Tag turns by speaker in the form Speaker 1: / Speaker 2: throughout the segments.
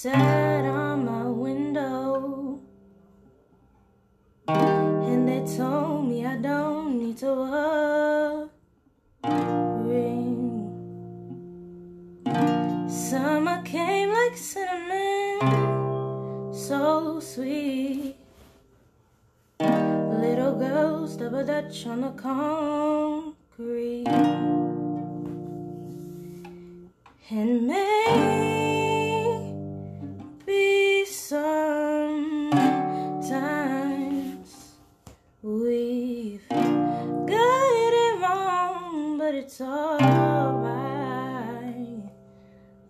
Speaker 1: sat on my window. And they told me I don't need to worry. Summer came like cinnamon, so sweet. Little girls double dutch on the concrete. And maybe it's alright.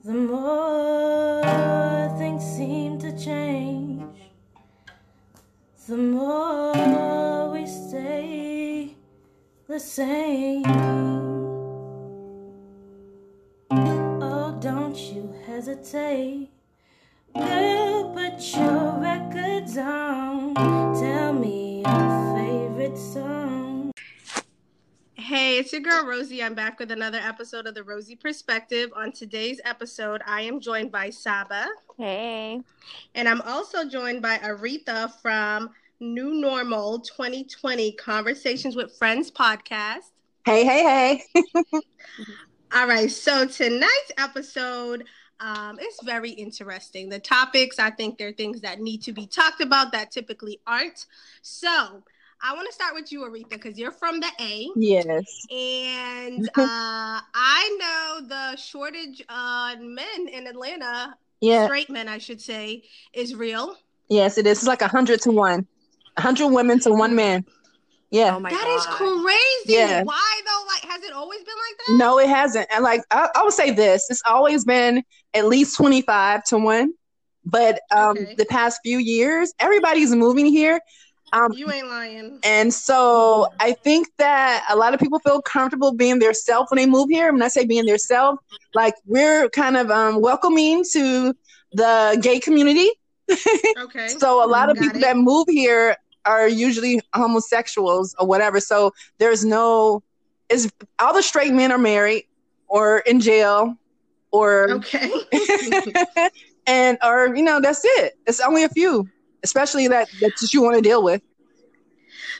Speaker 1: The more things seem to change, the more we stay the same. Oh, don't you hesitate. Girl, put your records on.
Speaker 2: Hey, it's your girl Rosey. I'm back with another episode of the Rosey Perspective. On today's episode, I am joined by Saba,
Speaker 3: Hey.
Speaker 2: and I'm also joined by Aretha from New Normal 2020 Conversations with Friends podcast.
Speaker 4: Hey, hey, hey.
Speaker 2: All right, so tonight's episode um, is very interesting. The topics, I think, they're things that need to be talked about that typically aren't. So, I want to start with you, Aretha, because you're from the A.
Speaker 4: Yes.
Speaker 2: And uh, I know the shortage on men in Atlanta,
Speaker 4: Yeah.
Speaker 2: straight men, I should say, is real.
Speaker 4: Yes, it is. It's like a hundred to one. A hundred women to one man. Yeah.
Speaker 3: Oh my
Speaker 2: That
Speaker 3: god.
Speaker 2: is crazy.
Speaker 4: Yeah.
Speaker 2: Why though? Like, has it always been like that?
Speaker 4: No, it hasn't. And like I, I would say this, it's always been at least twenty five to one. But um
Speaker 2: Okay.
Speaker 4: the past few years, everybody's moving here. Um
Speaker 2: You ain't lying.
Speaker 4: and so I think that a lot of people feel comfortable being their self when they move here. When I say being their self, like we're kind of um, welcoming to the gay community.
Speaker 2: Okay.
Speaker 4: So a lot of
Speaker 2: Got
Speaker 4: people
Speaker 2: it.
Speaker 4: that move here are usually homosexuals or whatever. So there's no is all the straight men are married or in jail or
Speaker 2: Okay.
Speaker 4: and or you know that's it. It's only a few, especially that that's what you want to deal with.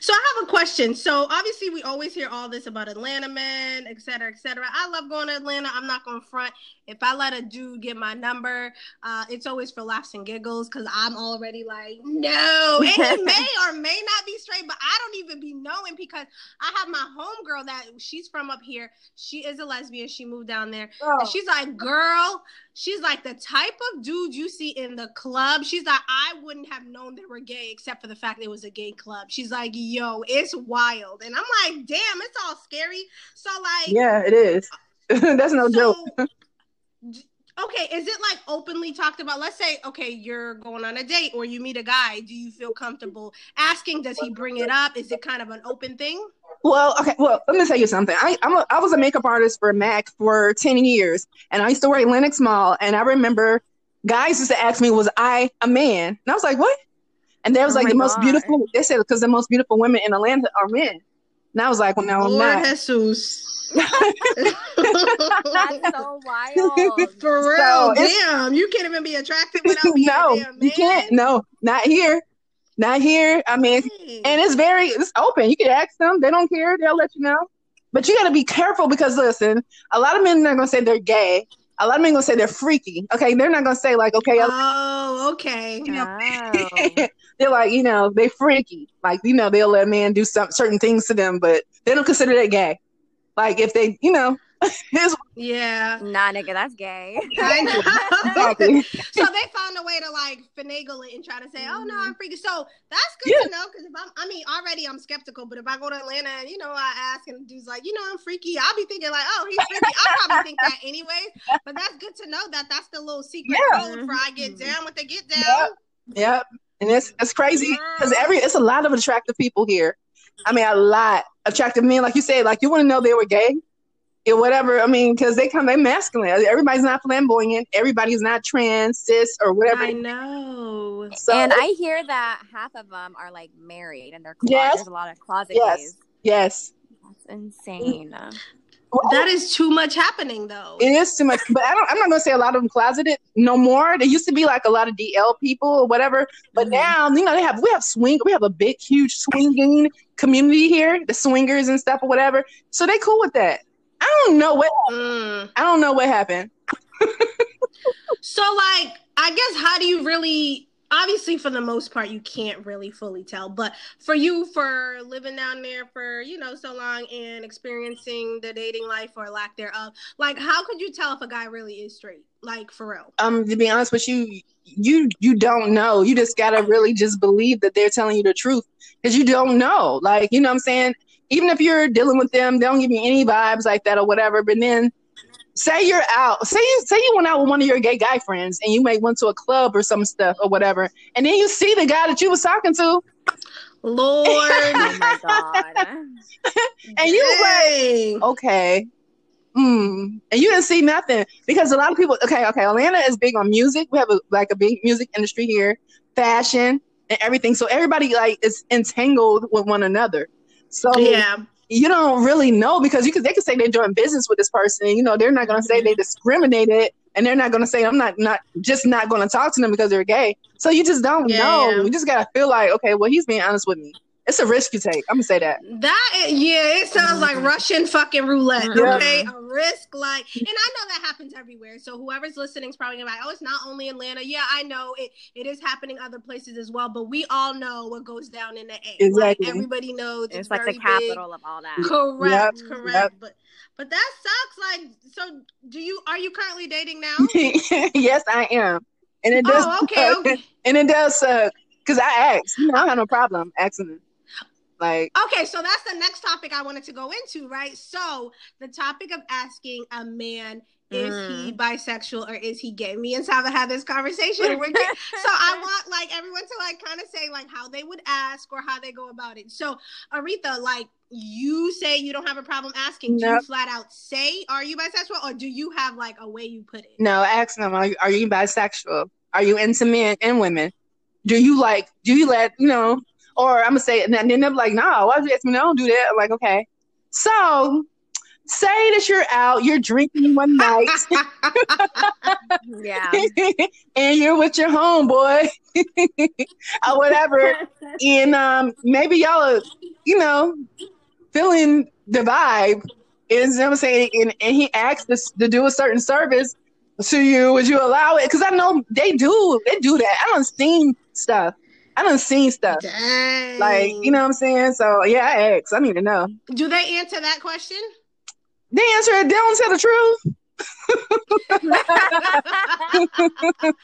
Speaker 2: So I have a question. So obviously we always hear all this about Atlanta men, et cetera, et cetera. I love going to Atlanta. I'm not going to front. If I let a dude get my number, uh, it's always for laughs and giggles because I'm already like, no. And he may or may not be straight, but I don't even be knowing because I have my homegirl that she's from up here. She is a lesbian. She moved down there. And she's like, girl, she's like the type of dude you see in the club. She's like, I wouldn't have known they were gay except for the fact it was a gay club. She's like, yo, it's wild. And I'm like, damn, it's all scary. So like,
Speaker 4: Yeah, it is. that's no joke.
Speaker 2: so, d- okay, is it like openly talked about? Let's say, okay, you're going on a date or you meet a guy. Do you feel comfortable asking? Does he bring it up? Is it kind of an open thing?
Speaker 4: Well, okay. Well, let me tell you something. I I'm a, I was a makeup artist for MAC for ten years, and I used to work at Lenox Mall. And I remember guys used to ask me, "Was I a man?" And I was like, "What?" And they was
Speaker 3: Oh
Speaker 4: like
Speaker 3: my
Speaker 4: the most beautiful. They said because the most beautiful women in Atlanta are men. And I was like, "Well, no, I'm
Speaker 2: Lord
Speaker 4: not."
Speaker 2: Jesus.
Speaker 3: That's so wild.
Speaker 2: For real,
Speaker 4: So
Speaker 2: damn, you can't even be attracted without being
Speaker 4: no,
Speaker 2: a
Speaker 4: you can't. No, not here. Not here. I mean,
Speaker 2: Dang.
Speaker 4: and it's very it's open. You can ask them; they don't care. They'll let you know. But you got to be careful because listen, a lot of men are gonna say they're gay. A lot of men gonna say they're freaky. Okay, they're not gonna say like, okay,
Speaker 2: oh, okay.
Speaker 3: Oh.
Speaker 4: they're like, you know, they freaky. Like, you know, they'll let a man do some certain things to them, but they don't consider that gay. Like, if they, you know, it's
Speaker 2: Yeah.
Speaker 3: Nah, nigga, that's gay.
Speaker 2: I know.
Speaker 4: exactly.
Speaker 2: so they found a way to like finagle it and try to say, "Oh no, I'm freaky." So that's good
Speaker 4: Yeah.
Speaker 2: to know because if I'm, I mean, already I'm skeptical, but if I go to Atlanta and you know I ask and the dude's like, "You know, I'm freaky," I'll be thinking like, "Oh, he's freaky." I'll probably think that anyway. But that's good to know that that's the little secret
Speaker 4: Yeah.
Speaker 2: code for I get down what they get down.
Speaker 4: Yep. Yep. And it's it's crazy because every it's a lot of attractive people here. I mean, a lot attractive men, like you said, like you want to know they were gay or whatever. I mean, because they come, they're masculine. Everybody's not flamboyant. Everybody's not trans, cis, or whatever.
Speaker 2: I know.
Speaker 4: So
Speaker 3: and I hear that half of them are like married and they're closet.
Speaker 4: Yes.
Speaker 3: There's a lot of closet
Speaker 4: Yes.
Speaker 3: gays.
Speaker 4: yes,
Speaker 3: That's insane.
Speaker 2: That is too much happening, though.
Speaker 4: It is too much, but I don't. I'm not gonna say a lot of them closeted no more. There used to be like a lot of DL people or whatever, but
Speaker 2: Mhm.
Speaker 4: now you know they have we have swing. We have a big, huge swinging community here, the swingers and stuff or whatever. So they cool with that. I don't know what
Speaker 2: Mm.
Speaker 4: I don't know what happened.
Speaker 2: So, like, I guess how do you really? Obviously, for the most part, you can't really fully tell. But for you, for living down there for you know so long and experiencing the dating life or lack thereof, like, how could you tell if a guy really is straight? Like, for real?
Speaker 4: Um, to be honest with you, you you don't know. You just gotta really just believe that they're telling you the truth because you don't know. Like you know what I'm saying. Even if you're dealing with them, they don't give you any vibes like that or whatever. But then say you're out, say you say you went out with one of your gay guy friends and you may went to a club or some stuff or whatever, and then you see the guy that you was talking to,
Speaker 2: Lord,
Speaker 3: Oh my god.
Speaker 4: and you like, okay. Hmm. And you didn't see nothing because a lot of people. Okay, okay. Atlanta is big on music. We have a, like a big music industry here, fashion and everything. So everybody like is entangled with one another. So
Speaker 2: yeah,
Speaker 4: you don't really know because you could they could say they're doing business with this person. You know, they're not going to say they discriminated, and they're not going to say I'm not not just not going to talk to them because they're gay. So you just don't
Speaker 2: Yeah,
Speaker 4: know.
Speaker 2: yeah.
Speaker 4: You just gotta feel like okay, well he's being honest with me. It's a risk you take. I'm gonna say that.
Speaker 2: that yeah, it sounds like
Speaker 3: Mhm.
Speaker 2: Russian fucking roulette.
Speaker 3: Yeah.
Speaker 2: Okay, a risk like, and I know that happens everywhere. So whoever's listening is probably gonna be like, oh, it's not only Atlanta. Yeah, I know it. It is happening other places as well. But we all know what goes down in the A.
Speaker 4: Exactly.
Speaker 2: Like, everybody knows it's,
Speaker 3: It's like the
Speaker 2: very big.
Speaker 3: capital of all that.
Speaker 2: Correct,
Speaker 4: Yep,
Speaker 2: correct.
Speaker 4: yep.
Speaker 2: But but that sucks. Like, so do you? Are you currently dating now?
Speaker 4: yes, I am. And it does
Speaker 2: oh, okay, okay.
Speaker 4: and it does suck because I asked. You know, I have no problem asking. Like,
Speaker 2: Okay, so that's the next topic I wanted to go into, right? So the topic of asking a man is he mm. bisexual or is he gay? Me and Saba had this conversation. So I want like everyone to like kind of say like how they would ask or how they go about it. So Aretha, like you say you don't have a problem asking. Do you flat out say are you bisexual or do you have like a way you put it?
Speaker 4: no, ask them. Are you, are you bisexual? Are you into men and women? Do you like? Do you let you know? Or I'm gonna say, and then they're like, "No, why would you ask me? No, I don't do that." I'm like, okay. So say that you're out, you're drinking one night,
Speaker 3: Yeah.
Speaker 4: and you're with your homeboy or whatever, and um, maybe y'all are, you know, feeling the vibe. Is you know what I'm saying, and, and he asks to do a certain service to you. Would you allow it? Because I know they do. They do that. I don't seen stuff. I don't seen stuff.
Speaker 2: Dang.
Speaker 4: Like you know what I'm saying. So yeah, I asked. I need to know.
Speaker 2: Do they answer that question?
Speaker 4: They answer it. They don't tell the truth.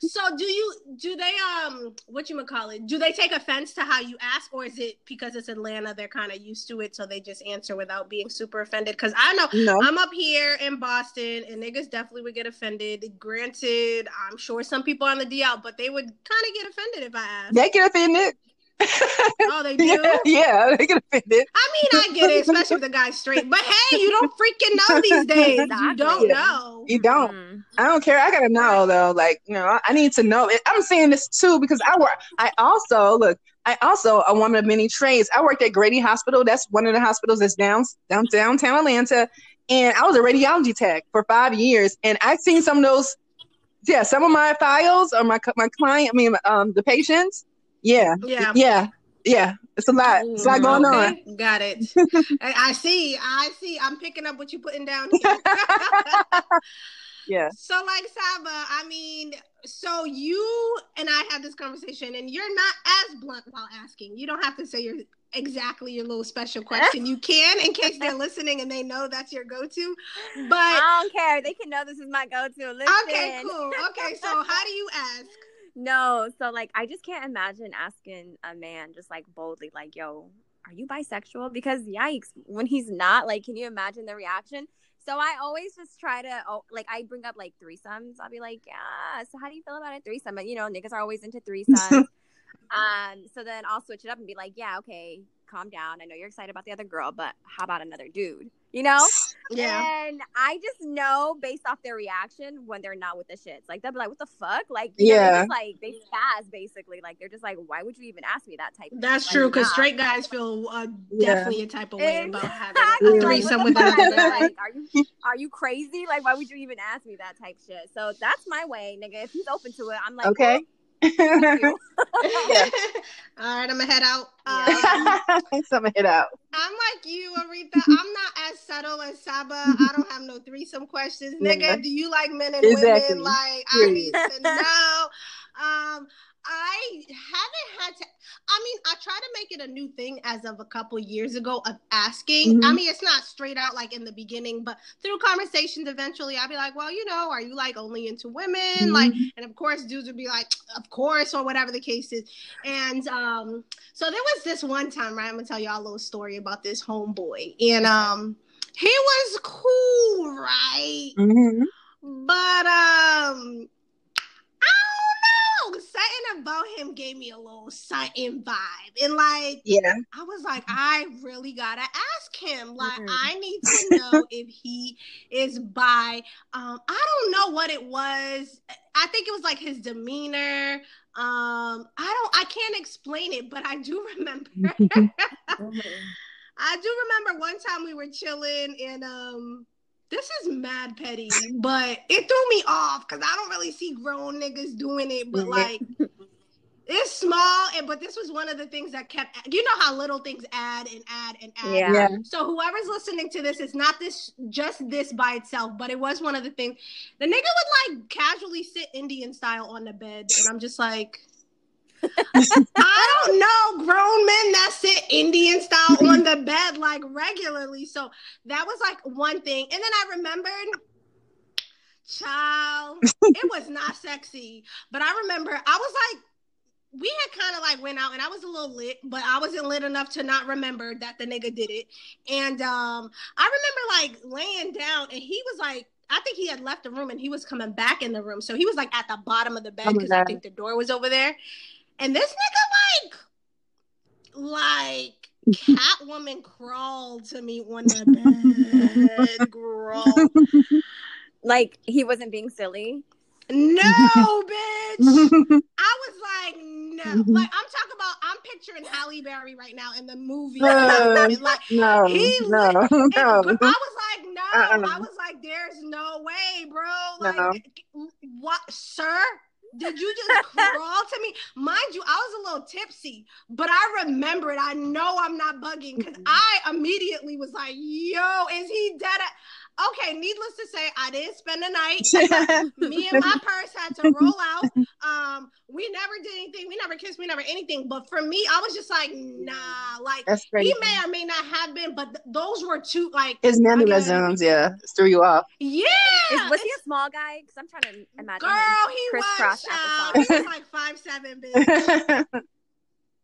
Speaker 2: so do you do they um what you call it do they take offense to how you ask or is it because it's atlanta they're kind of used to it so they just answer without being super offended because i know
Speaker 4: No.
Speaker 2: i'm up here in boston and niggas definitely would get offended granted i'm sure some people on the dl but they would kind of get offended if i asked
Speaker 4: They get offended.
Speaker 2: oh they do
Speaker 4: yeah, yeah, they get offended.
Speaker 2: I mean, I get it, especially if the guy's straight. But hey, you don't freaking know these days. You don't
Speaker 4: Yeah.
Speaker 2: know.
Speaker 4: You don't.
Speaker 3: Mm.
Speaker 4: I don't care. I gotta know though. Like, you know, I- I need to know. I'm saying this too because I work. I also look. I also a woman of many trades. I worked at Grady Hospital. That's one of the hospitals that's down, down downtown Atlanta. And I was a radiology tech for five years. And I've seen some of those. Yeah, some of my files or my my client. I mean, um, the patients. Yeah,
Speaker 2: Yeah.
Speaker 4: yeah, yeah. It's a lot. It's a lot going on.
Speaker 2: Got it. I, I see. I see. I'm picking up what you're putting down here.
Speaker 4: Yeah.
Speaker 2: So, like Saba, I mean, so you and I had this conversation, and you're not as blunt while asking. You don't have to say your exactly your little special question. You can, in case they're listening and they know that's your go-to. But
Speaker 3: I don't care. They can know this is my go-to. Listen.
Speaker 2: okay, cool. Okay, so how do you ask?
Speaker 3: No, so like I just can't imagine asking a man just like boldly, like, "Yo, are you bisexual?" Because yikes, when he's not, like, can you imagine the reaction? So I always just try to, oh, like, I bring up like threesomes. I'll be like, "Yeah, so how do you feel about a threesome?" But you know, niggas are always into threesomes. um, so then I'll switch it up and be like, "Yeah, okay, calm down. I know you're excited about the other girl, but how about another dude?" You know?
Speaker 2: Yeah.
Speaker 3: And I just know based off their reaction when they're not with the shits. Like they'll be like, "What the fuck?" Like you know,
Speaker 4: Yeah.
Speaker 3: just like they spaz basically. Like they're just like, "Why would you even ask me that type?" of
Speaker 2: That's true
Speaker 3: Like,
Speaker 2: because
Speaker 3: nah.
Speaker 2: straight guys feel uh,
Speaker 4: Yeah.
Speaker 2: definitely a type of way about having a threesome
Speaker 3: what
Speaker 2: with
Speaker 3: the
Speaker 2: another.
Speaker 3: Like, are you are you crazy? Like, why would you even ask me that type shit? So that's my way, nigga. If he's open to it, I'm like,
Speaker 4: Okay.
Speaker 3: "Thank you."
Speaker 2: All right, I'm gonna head out. Um,
Speaker 4: Sum it out.
Speaker 2: I'm like you, Aretha. I'm not as subtle as Saba. I don't have no threesome questions, nigga.
Speaker 4: Yeah.
Speaker 2: Do you like men and
Speaker 4: Exactly.
Speaker 2: women? Like, I need to know. Um, I haven't had to. I mean, I try to make it a new thing as of a couple years ago of asking. I
Speaker 4: Mhm.
Speaker 2: mean, it's not straight out like in the beginning, but through conversations, eventually, I'd be like, "Well, you know, are you like only into women?" Like, and of course, dudes would be like, "Of course," or whatever the case is. And um, so there was this one time, right? I'm gonna tell y'all a little story about this homeboy, and um, he was cool, right?
Speaker 4: Mhm.
Speaker 2: But um, I. Something about him gave me a little something vibe, and like
Speaker 4: Yeah.
Speaker 2: I was like, I really gotta ask him. Like,
Speaker 3: Mhm.
Speaker 2: I need to know if he is by. Um, I don't know what it was. I think it was like his demeanor. Um, I don't. I can't explain it, but I do remember. I do remember one time we were chilling and um this is mad petty, but it threw me off because I don't really see grown niggas doing it, but like it's small, and but this was one of the things that kept you know how little things add and add and add.
Speaker 3: Yeah.
Speaker 4: Yeah.
Speaker 2: So whoever's listening to this, it's not this just this by itself, but it was one of the things. The nigga would like casually sit Indian style on the bed, and I'm just like, I don't know grown men that sit Indian style on the bed like regularly. So that was like one thing, and then I remembered. Child, it was not sexy, but I remember I was like, we had kind of like went out and I was a little lit, but I wasn't lit enough to not remember that the nigga did it. And um, I remember like laying down and he was like, I think he had left the room and he was coming back in the room. So he was like at the bottom of the bed
Speaker 4: Oh
Speaker 2: because I think the door was over there. And this nigga like like Catwoman crawled to me on the bed. Crawled.
Speaker 3: like he wasn't being silly.
Speaker 2: No, bitch. I was like, no. Like I'm talking about I'm picturing Halle Berry right now in the movie.
Speaker 4: Uh,
Speaker 2: like
Speaker 4: no,
Speaker 2: He
Speaker 4: no, no.
Speaker 2: but I was like, no.
Speaker 4: Uh-uh.
Speaker 2: I was like, there's no way, bro. Like,
Speaker 4: No.
Speaker 2: what, sir? Did you just crawl to me? Mind you, I was a little tipsy, but I remember it. I know I'm not bugging because. I immediately was like, yo, is he dead? At- okay, needless to say, I didn't spend the night. me and my purse had to roll out. Um, we never did anything. We never kissed. We never anything. But for me, I was just like, nah. Like
Speaker 4: That's crazy.
Speaker 2: he may or may not have been, but th- those were two. Like,
Speaker 4: His mannerisms, yeah, threw you off.
Speaker 2: yeah.
Speaker 3: Is, was he a small guy? Because I'm trying to imagine.
Speaker 2: Girl,
Speaker 3: him.
Speaker 2: he was.
Speaker 3: Crisscross
Speaker 2: Child. He was like five seven, bitch.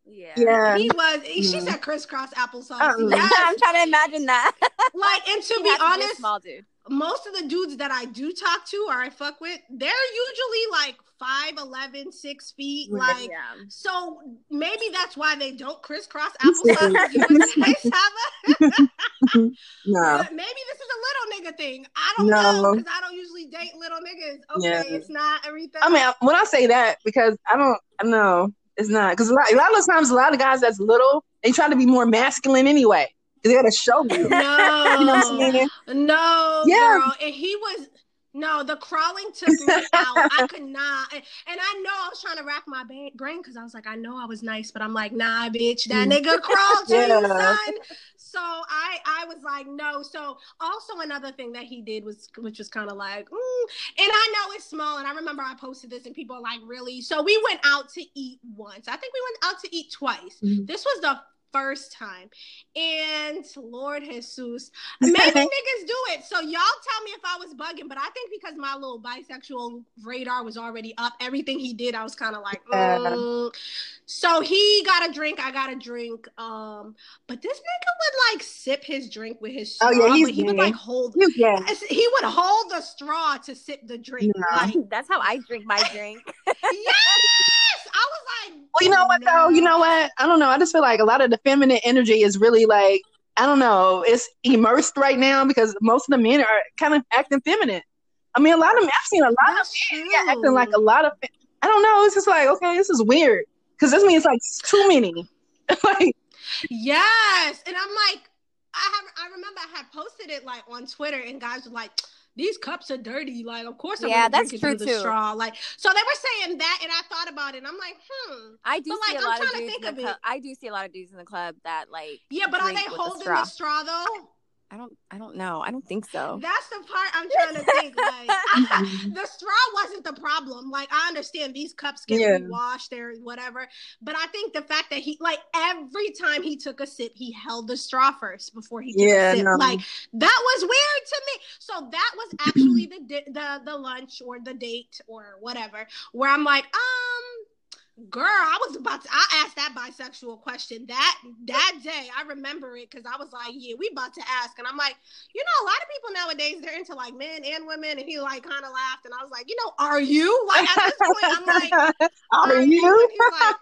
Speaker 3: Yeah.
Speaker 4: yeah.
Speaker 2: He was. She
Speaker 4: Mhm.
Speaker 2: said crisscross applesauce.
Speaker 4: Uh-uh.
Speaker 2: Yes.
Speaker 3: I'm trying to imagine that.
Speaker 2: Like, and to
Speaker 3: He
Speaker 2: be
Speaker 3: has to
Speaker 2: honest,
Speaker 3: small dude.
Speaker 2: most of the dudes that I do talk to or I fuck with, they're usually like 5'11, 6 feet. Like,
Speaker 3: yeah.
Speaker 2: so maybe that's why they don't crisscross applesauce. as you would say, Saba.
Speaker 4: No.
Speaker 2: But maybe this is a little nigga thing. I don't
Speaker 4: No.
Speaker 2: know because I don't usually date little niggas. Okay,
Speaker 4: Yeah.
Speaker 2: it's not everything.
Speaker 4: I mean, when I say that, because I don't, I know it's not. Because a lot, a lot of times, a lot of guys that's little, they try to be more masculine anyway. they got to show you.
Speaker 2: no,
Speaker 4: You know what I'm saying?
Speaker 2: no,
Speaker 4: Yeah.
Speaker 2: girl. And he was no. The crawling took me out. I could not. And, and I know I was trying to rack my ba- brain because I was like, I know I was nice, but I'm like, nah, bitch. That nigga crawled to you,
Speaker 4: Mm.
Speaker 2: Son. So I, I was like, no. So also another thing that he did was, which was kind of like, mm. and I know it's small, and I remember I posted this, and people are like, really? So we went out to eat once. I think we went out to eat twice.
Speaker 4: Mhm.
Speaker 2: This was the first time, and Lord Jesus, maybe niggas do it. So y'all tell me if I was bugging, but I think because my little bisexual radar was already up, everything he did, I was kind of like,
Speaker 4: Yeah.
Speaker 2: mm. so he got a drink, I got a drink. Um, but this nigga would like sip his drink with his straw,
Speaker 4: Oh, yeah, he's
Speaker 2: but he would like hold.
Speaker 4: Yeah.
Speaker 2: He would hold the straw to sip the drink.
Speaker 4: Nah.
Speaker 2: Like,
Speaker 3: That's how I drink my drink.
Speaker 2: yes, I was like,
Speaker 4: Well, you know what though? You know what? I don't know. I just feel like a lot of the feminine energy is really like I don't know, it's immersed right now because most of the men are kind of acting feminine. I mean, a lot of men, I've seen a lot
Speaker 2: That's
Speaker 4: of men yeah, acting like a lot of, I don't know, it's just like, okay, this is weird. Because this means like too many. like,
Speaker 2: Yes, and I'm like, I have. I remember I had posted it like on Twitter, and guys were like, "These cups are dirty." Like, of course, I'm
Speaker 3: Yeah, that's true, too.
Speaker 2: straw. Like, so they were saying that, and I thought about it, and I'm like, hmm.
Speaker 3: I do
Speaker 2: But,
Speaker 3: see
Speaker 2: like,
Speaker 3: a
Speaker 2: I'm
Speaker 3: lot of
Speaker 2: trying to
Speaker 3: dudes in
Speaker 2: think
Speaker 3: the
Speaker 2: of
Speaker 3: club.
Speaker 2: it.
Speaker 3: I do see a lot of dudes in the club that like.
Speaker 2: Yeah, but are they
Speaker 3: with the
Speaker 2: holding
Speaker 3: straw.
Speaker 2: the straw though?
Speaker 3: I don't. I don't know. I don't think so.
Speaker 2: That's the part I'm trying to think. Like, the straw wasn't the problem. Like, I understand these cups get
Speaker 4: Yeah.
Speaker 2: washed or whatever, but I think the fact that he, like, every time he took a sip, he held the straw first before he took
Speaker 4: Yeah,
Speaker 2: a sip.
Speaker 4: no.
Speaker 2: Like, that was weird to me. So that was actually the the the lunch or the date or whatever, where I'm like, um. Girl, I was about to. I asked that bisexual question that that day. I remember it because I was like, "Yeah, we about to ask," and I'm like, you know, a lot of people nowadays they're into like men and women, and he like kind of laughed, and I was like, you know, are you like at this point? I'm like,
Speaker 4: are
Speaker 2: And
Speaker 4: you?
Speaker 2: He's like,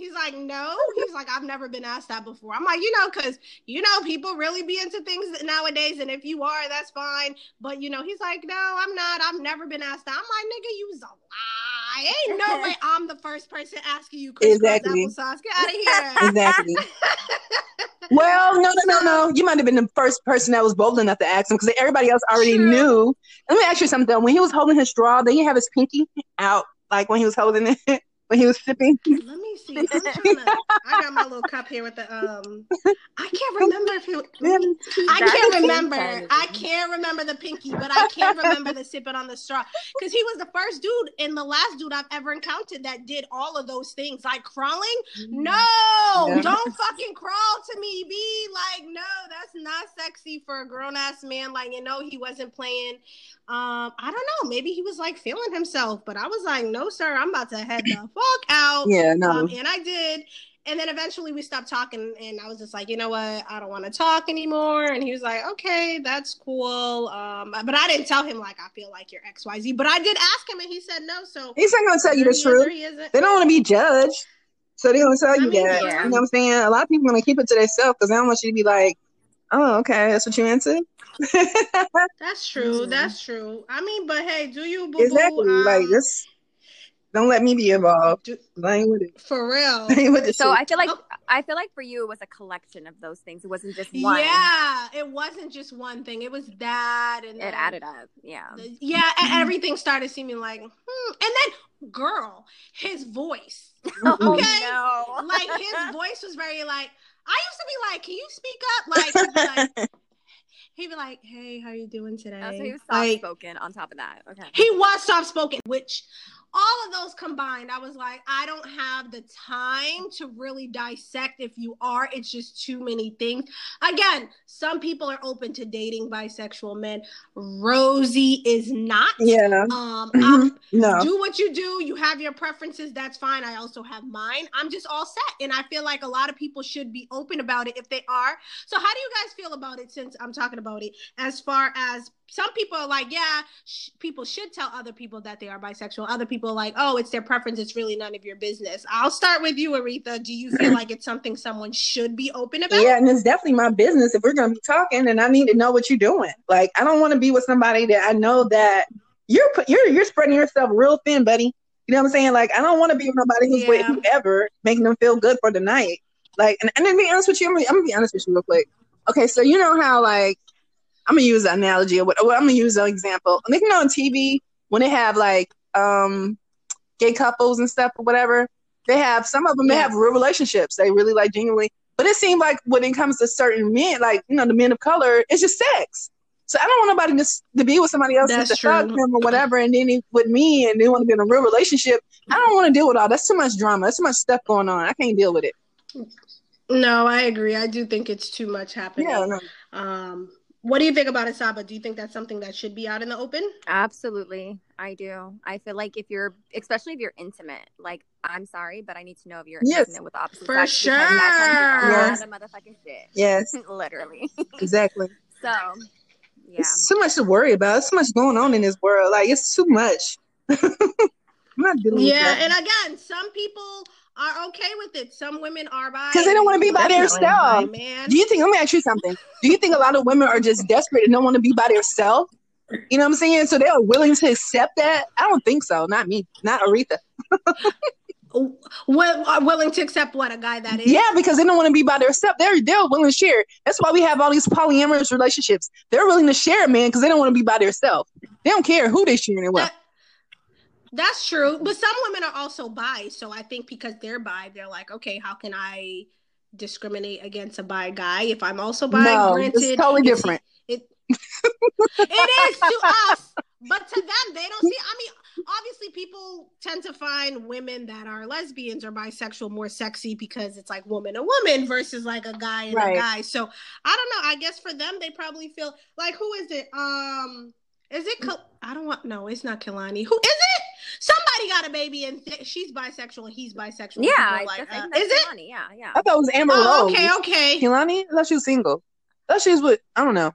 Speaker 2: he's like, no. He's like, I've never been asked that before. I'm like, you know, because you know, people really be into things nowadays, and if you are, that's fine. But you know, he's like, no, I'm not. I've never been asked that. I'm like, nigga, you's a lie. Ain't no way I'm the first person asking you crisscross
Speaker 4: Exactly.
Speaker 2: applesauce. Get out of here.
Speaker 4: Exactly. Well, no, no, no, no. You might have been the first person that was bold enough to ask him because everybody else already
Speaker 2: True.
Speaker 4: knew. Let me ask you something. When he was holding his straw, did he have his pinky out, like when he was holding it, when he was sipping?
Speaker 2: Let me see. I'm trying to. I got my little cup here with the um. I can't remember if it. I can't remember. I can't remember the pinky, but I can't remember the sipping on the straw because he was the first dude and the last dude I've ever encountered that did all of those things, like crawling. No,
Speaker 4: Yeah.
Speaker 2: don't fucking crawl to me, Be Like, no, that's not sexy for a grown ass man. Like, you know, he wasn't playing. Um, I don't know. Maybe he was like feeling himself, but I was like, no, sir, I'm about to head the fuck out.
Speaker 4: Yeah, no.
Speaker 2: Um, and I did. And then eventually we stopped talking, and I was just like, you know what? I don't want to talk anymore. And he was like, okay, that's cool. Um, but I didn't tell him like I feel like you're X Y Z. But I did ask him, and he said no. So
Speaker 4: He's not gonna tell you the
Speaker 2: either he is or
Speaker 4: truth. They don't want to be judged, so they don't tell
Speaker 2: I
Speaker 4: you
Speaker 2: mean,
Speaker 4: that.
Speaker 2: yeah.
Speaker 4: You know what I'm saying? A lot of people gonna keep it to themselves because they don't want you to be like, "Oh, okay, that's what you into."
Speaker 2: That's true. That's true. I mean, but hey, do you boo boo?
Speaker 4: exactly. like
Speaker 2: Um,
Speaker 4: this. Don't let me be involved.
Speaker 2: do-
Speaker 4: I with it.
Speaker 2: for real.
Speaker 4: With it.
Speaker 3: So I feel like
Speaker 2: Oh.
Speaker 3: I feel like for you it was a collection of those things. It wasn't just one.
Speaker 2: Yeah, it wasn't just one thing. It was that, and
Speaker 3: It
Speaker 2: then
Speaker 3: added up. Yeah.
Speaker 2: the- yeah, and everything started seeming like, hmm. and then, girl, his voice.
Speaker 3: Oh
Speaker 2: Okay.
Speaker 3: no.
Speaker 2: like his voice was very like I used to be like, "Can you speak up?" Like he'd be like, he'd be like "Hey, how you doing today?"
Speaker 3: Oh, so he was soft
Speaker 2: like
Speaker 3: spoken on top of that. Okay.
Speaker 2: he was soft spoken, which all of those combined, I was like, I don't have the time to really dissect if you are. It's just too many things. Again, some people are open to dating bisexual men. Rosey is not.
Speaker 4: yeah.
Speaker 2: Um.
Speaker 4: No.
Speaker 2: do what you do. You have your preferences. That's fine. I also have mine. I'm just all set. And I feel like a lot of people should be open about it if they are. So, how do you guys feel about it since I'm talking about it? As far as some people are like, yeah, sh- people should tell other people that they are bisexual. Other people are like, oh, it's their preference. It's really none of your business. I'll start with you, Aretha. Do you feel like it's something someone should be open about?
Speaker 4: Yeah, and it's definitely my business if we're gonna be talking, and I need to know what you're doing. Like, I don't want to be with somebody that I know that you're you're you're spreading yourself real thin, buddy. You know what I'm saying? Like, I don't want to be with nobody who's with whoever, making them feel good for the night. Like, and, and to be honest with you, I'm gonna, I'm gonna be honest with you real quick. Okay, so you know how like I'm gonna use an analogy or what? I'm gonna use an example. Like, you know, on TV when they have like um gay couples and stuff or whatever, they have some of them they have real relationships. They really like genuinely. But it seems like when it comes to certain men, like you know, the men of color, it's just sex. So I don't want nobody to, to be with somebody else
Speaker 2: That's
Speaker 4: to fuck
Speaker 2: true.
Speaker 4: him or whatever, and then he, with me, and they want to be in a real relationship. I don't want to deal with all. That's too much drama. That's too much stuff going on. I can't deal with it.
Speaker 2: No, I agree. I do think it's too much happening.
Speaker 4: Yeah, no.
Speaker 2: Um, what do you think about Asaba? Do you think that's something that should be out in the open?
Speaker 3: Absolutely. I do. I feel like if you're especially if you're intimate, like I'm sorry, but I need to know if you're
Speaker 4: Yes.
Speaker 3: intimate with the opposite
Speaker 2: For
Speaker 3: sex because that
Speaker 2: sure.
Speaker 3: comes with a lot of motherfucking shit.
Speaker 4: Yes,
Speaker 3: Literally.
Speaker 4: exactly.
Speaker 3: So yeah.
Speaker 4: It's too much to worry about. There's so much going on in this world. Like it's too much. I'm not dealing with
Speaker 2: Yeah, and again, some people are okay with it. Some women are by
Speaker 4: Because they don't want to be by themselves.
Speaker 2: Man,
Speaker 4: Do you think? Let me ask you something. Do you think a lot of women are just desperate and don't want to be by themselves? You know what I'm saying? So they are willing to accept that? I don't think so. Not me. Not Aretha.
Speaker 2: Will, are uh, willing to accept what a guy that is.
Speaker 4: Yeah, because they don't want to be by themselves. They're they're willing to share. That's why we have all these polyamorous relationships. They're willing to share, man, because they don't want to be by themselves. They don't care who they're sharing it with.
Speaker 2: That- that's true, but some women are also bi. So I think because they're bi, they're like, okay, how can I discriminate against a bi guy if I'm also bi?
Speaker 4: no,
Speaker 2: Granted,
Speaker 4: it's totally different.
Speaker 2: It it is to us, but to them, they don't see. I mean, obviously, people tend to find women that are lesbians or bisexual more sexy because it's like woman a woman versus like a guy and
Speaker 4: Right.
Speaker 2: a guy. So I don't know. I guess for them, they probably feel like who is it? Um, is it? Kal- I don't want. No, it's not Kehlani. Who is it? Somebody got a baby and th- she's bisexual and he's bisexual.
Speaker 3: Yeah, I
Speaker 2: like, uh,
Speaker 3: think that's
Speaker 2: is it?
Speaker 3: Yeah, yeah.
Speaker 4: I thought it was Amber
Speaker 2: Oh,
Speaker 4: Rose.
Speaker 2: okay, okay.
Speaker 4: Kehlani? I thought she was single. I thought she was with I don't know.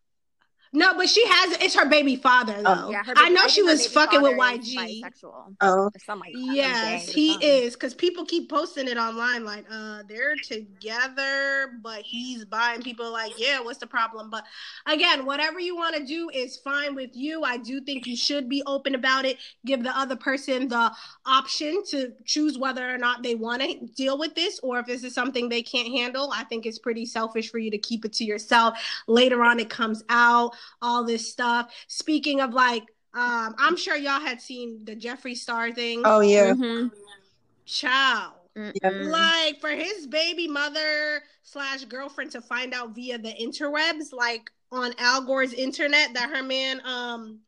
Speaker 2: No, but she has. It's her baby father though.
Speaker 4: Oh.
Speaker 3: Yeah, her
Speaker 2: I know
Speaker 3: think
Speaker 2: she was fucking with YG.
Speaker 3: Bisexual.
Speaker 4: Oh,
Speaker 3: like.
Speaker 2: Yes, he
Speaker 3: something.
Speaker 2: is because people keep posting it online like uh they're together, but he's buying people like, yeah, what's the problem? But again, whatever you want to do is fine with you. I do think you should be open about it. Give the other person the option to choose whether or not they want to deal with this or if this is something they can't handle. I think it's pretty selfish for you to keep it to yourself. Later on, it comes out, all this stuff. Speaking of like, um, I'm sure y'all had seen the Jeffree Star thing.
Speaker 4: oh yeah.
Speaker 3: Mhm.
Speaker 2: Ciao.
Speaker 3: Mm-mm.
Speaker 2: Like for his baby mother slash girlfriend to find out via the interwebs, like on Al Gore's internet, that her man um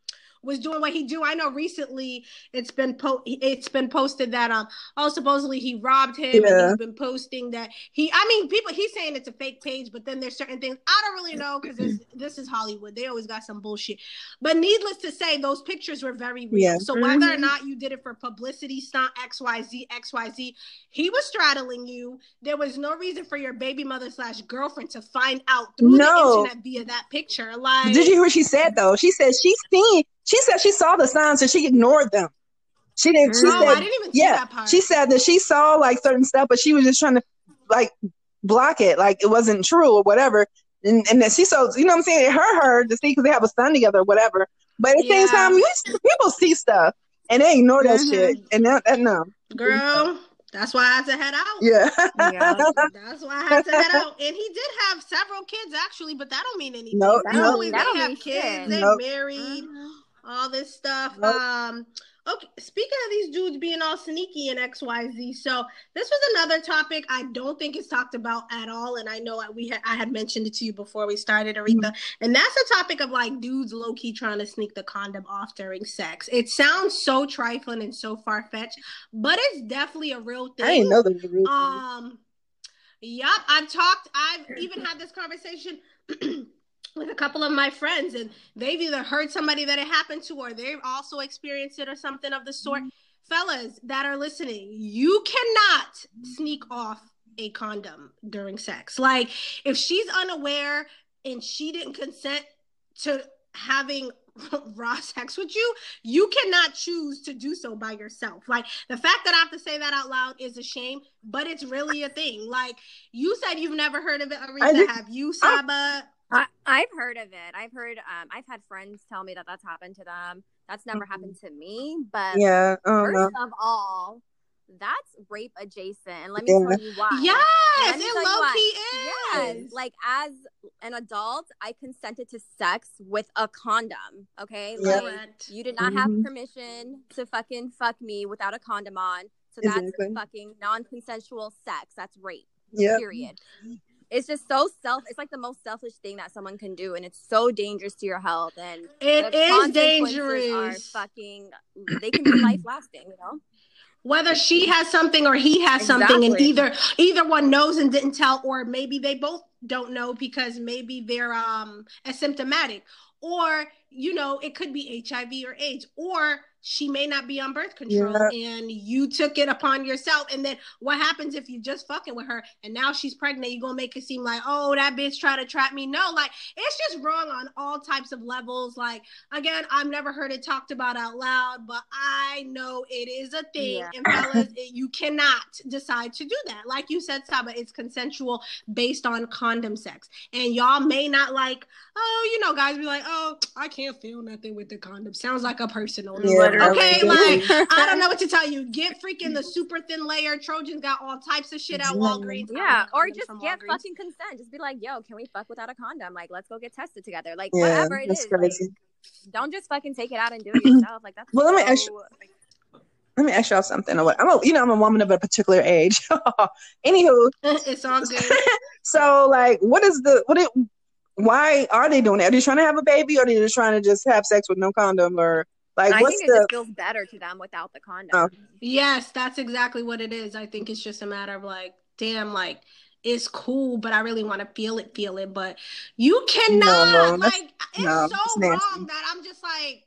Speaker 2: was doing what he do. I know recently it's been po- it's been posted that um oh supposedly he robbed him and he's been posting that he I mean people he's saying it's a fake page, but then there's certain things I don't really know because this this is Hollywood. They always got some bullshit. But needless to say, those pictures were very real.
Speaker 4: Yeah.
Speaker 2: So whether or
Speaker 3: Mhm.
Speaker 2: not you did it for publicity stunt XYZ, XYZ, he was straddling you. There was no reason for your baby mother slash girlfriend to find out through
Speaker 4: No.
Speaker 2: the internet via that picture. Like
Speaker 4: Did you hear what she said though? She said she's seen she said she saw the signs and she ignored them. She didn't she
Speaker 2: I
Speaker 4: said
Speaker 2: didn't even see
Speaker 4: yeah.
Speaker 2: that part.
Speaker 4: She said that she saw like certain stuff, but she was just trying to like block it, like it wasn't true or whatever. And and then she so you know what I'm saying? It hurt her to see because they have a son together or whatever. But at the same time, you, people see stuff and they ignore that
Speaker 2: Mhm.
Speaker 4: shit. And that, that no.
Speaker 2: girl, that's why I had to head out.
Speaker 4: Yeah.
Speaker 3: Yeah.
Speaker 2: That's why I had to head out. And he did have several kids actually, but that don't mean anything.
Speaker 4: Nope,
Speaker 2: They
Speaker 3: nope. That
Speaker 2: they
Speaker 3: don't
Speaker 2: have
Speaker 3: mean
Speaker 2: kids,
Speaker 3: shit.
Speaker 2: they
Speaker 4: Nope.
Speaker 2: married.
Speaker 3: Mhm.
Speaker 2: All this stuff.
Speaker 4: Nope.
Speaker 2: Um, okay, speaking of these dudes being all sneaky and XYZ, so this was another topic I don't think is talked about at all. And I know I- we had I had mentioned it to you before we started, Aretha, and that's the topic of like dudes low key trying to sneak the condom off during sex. It sounds so trifling and so far fetched, but it's definitely a real thing.
Speaker 4: I didn't know was a real thing.
Speaker 2: Um, yep, I've talked. I've even had this conversation with a couple of my friends, and they've either heard somebody that it happened to, or they've also experienced it, or something of the sort. Mm-hmm. Fellas that are listening, you cannot sneak off a condom during sex. Like, if she's unaware and she didn't consent to having raw sex with you, you cannot choose to do so by yourself. Like the fact that I have to say that out loud is a shame, but it's really a thing. Like you said, you've never heard of it, Aretha.
Speaker 4: did-
Speaker 2: Have you, Saba?
Speaker 3: I, I've heard of it. I've heard. Um, I've had friends tell me that that's happened to them. That's never
Speaker 2: Mm-hmm.
Speaker 3: happened to me. But
Speaker 4: Yeah. I don't know.
Speaker 3: first of all, that's rape adjacent, and let me
Speaker 4: Yeah.
Speaker 3: tell you why.
Speaker 2: Yes, it low
Speaker 3: why.
Speaker 2: key is.
Speaker 3: Yes, like as an adult, I consented to sex with a condom. Okay,
Speaker 4: Yeah.
Speaker 3: like you did not have
Speaker 4: Mhm.
Speaker 3: permission to fucking fuck me without a condom on. So that's
Speaker 4: Exactly.
Speaker 3: fucking non-consensual sex. That's rape.
Speaker 4: Yeah.
Speaker 3: Period. It's just so self. It's like the most selfish thing that someone can do, and it's so dangerous to your health. And
Speaker 2: It is
Speaker 3: consequences Are
Speaker 2: dangerous.
Speaker 3: fucking. They can be life lasting. You know.
Speaker 2: Whether she has something or he has something, and either either one knows and didn't tell, or maybe they both don't know because maybe they're um asymptomatic, or you know, it could be HIV or AIDS, or she may not be on birth control
Speaker 4: Yeah.
Speaker 2: and you took it upon yourself. And then what happens if you're just fucking with her and now she's pregnant? You're gonna make it seem like, oh, that bitch tried to trap me. No, like it's just wrong on all types of levels. Like, again, I've never heard it talked about out loud, but I know it is a thing.
Speaker 3: Yeah.
Speaker 2: And fellas, you cannot decide to do that. Like you said, Saba, it's consensual based on condom sex. And y'all may not like, oh, you know, guys be like, oh, I can't feel nothing with the condom. Sounds like a personal.
Speaker 4: Yeah.
Speaker 2: Okay, like I don't know what to tell you. Get freaking the super thin layer. Trojans got all types of shit at
Speaker 4: Yeah.
Speaker 2: Walgreens.
Speaker 3: Yeah, or just get
Speaker 2: Walgreens.
Speaker 3: fucking consent. Just be like, yo, can we fuck without a condom? Like, let's go get tested together. Like,
Speaker 4: Yeah,
Speaker 3: whatever it
Speaker 4: that's
Speaker 3: is. like, don't just fucking take it out and do it yourself. Like, that's
Speaker 4: Well, let me ask you- Let me ask y'all something. I'm a, you know, I'm a woman of a particular age. Anywho,
Speaker 2: it's all good.
Speaker 4: so like, what is the what it? Why are they doing that? Are they trying to have a baby, or are they just trying to just have sex with no condom, or like
Speaker 3: I
Speaker 4: what's
Speaker 3: think it
Speaker 4: the?
Speaker 3: just feels better to them without the condom.
Speaker 4: Oh.
Speaker 2: Yes, that's exactly what it is. I think it's just a matter of like, damn, like it's cool, but I really want to feel it, feel it. But you cannot,
Speaker 4: No, that's-
Speaker 2: like, it's
Speaker 4: no,
Speaker 2: so
Speaker 4: it's
Speaker 2: wrong that I'm just like,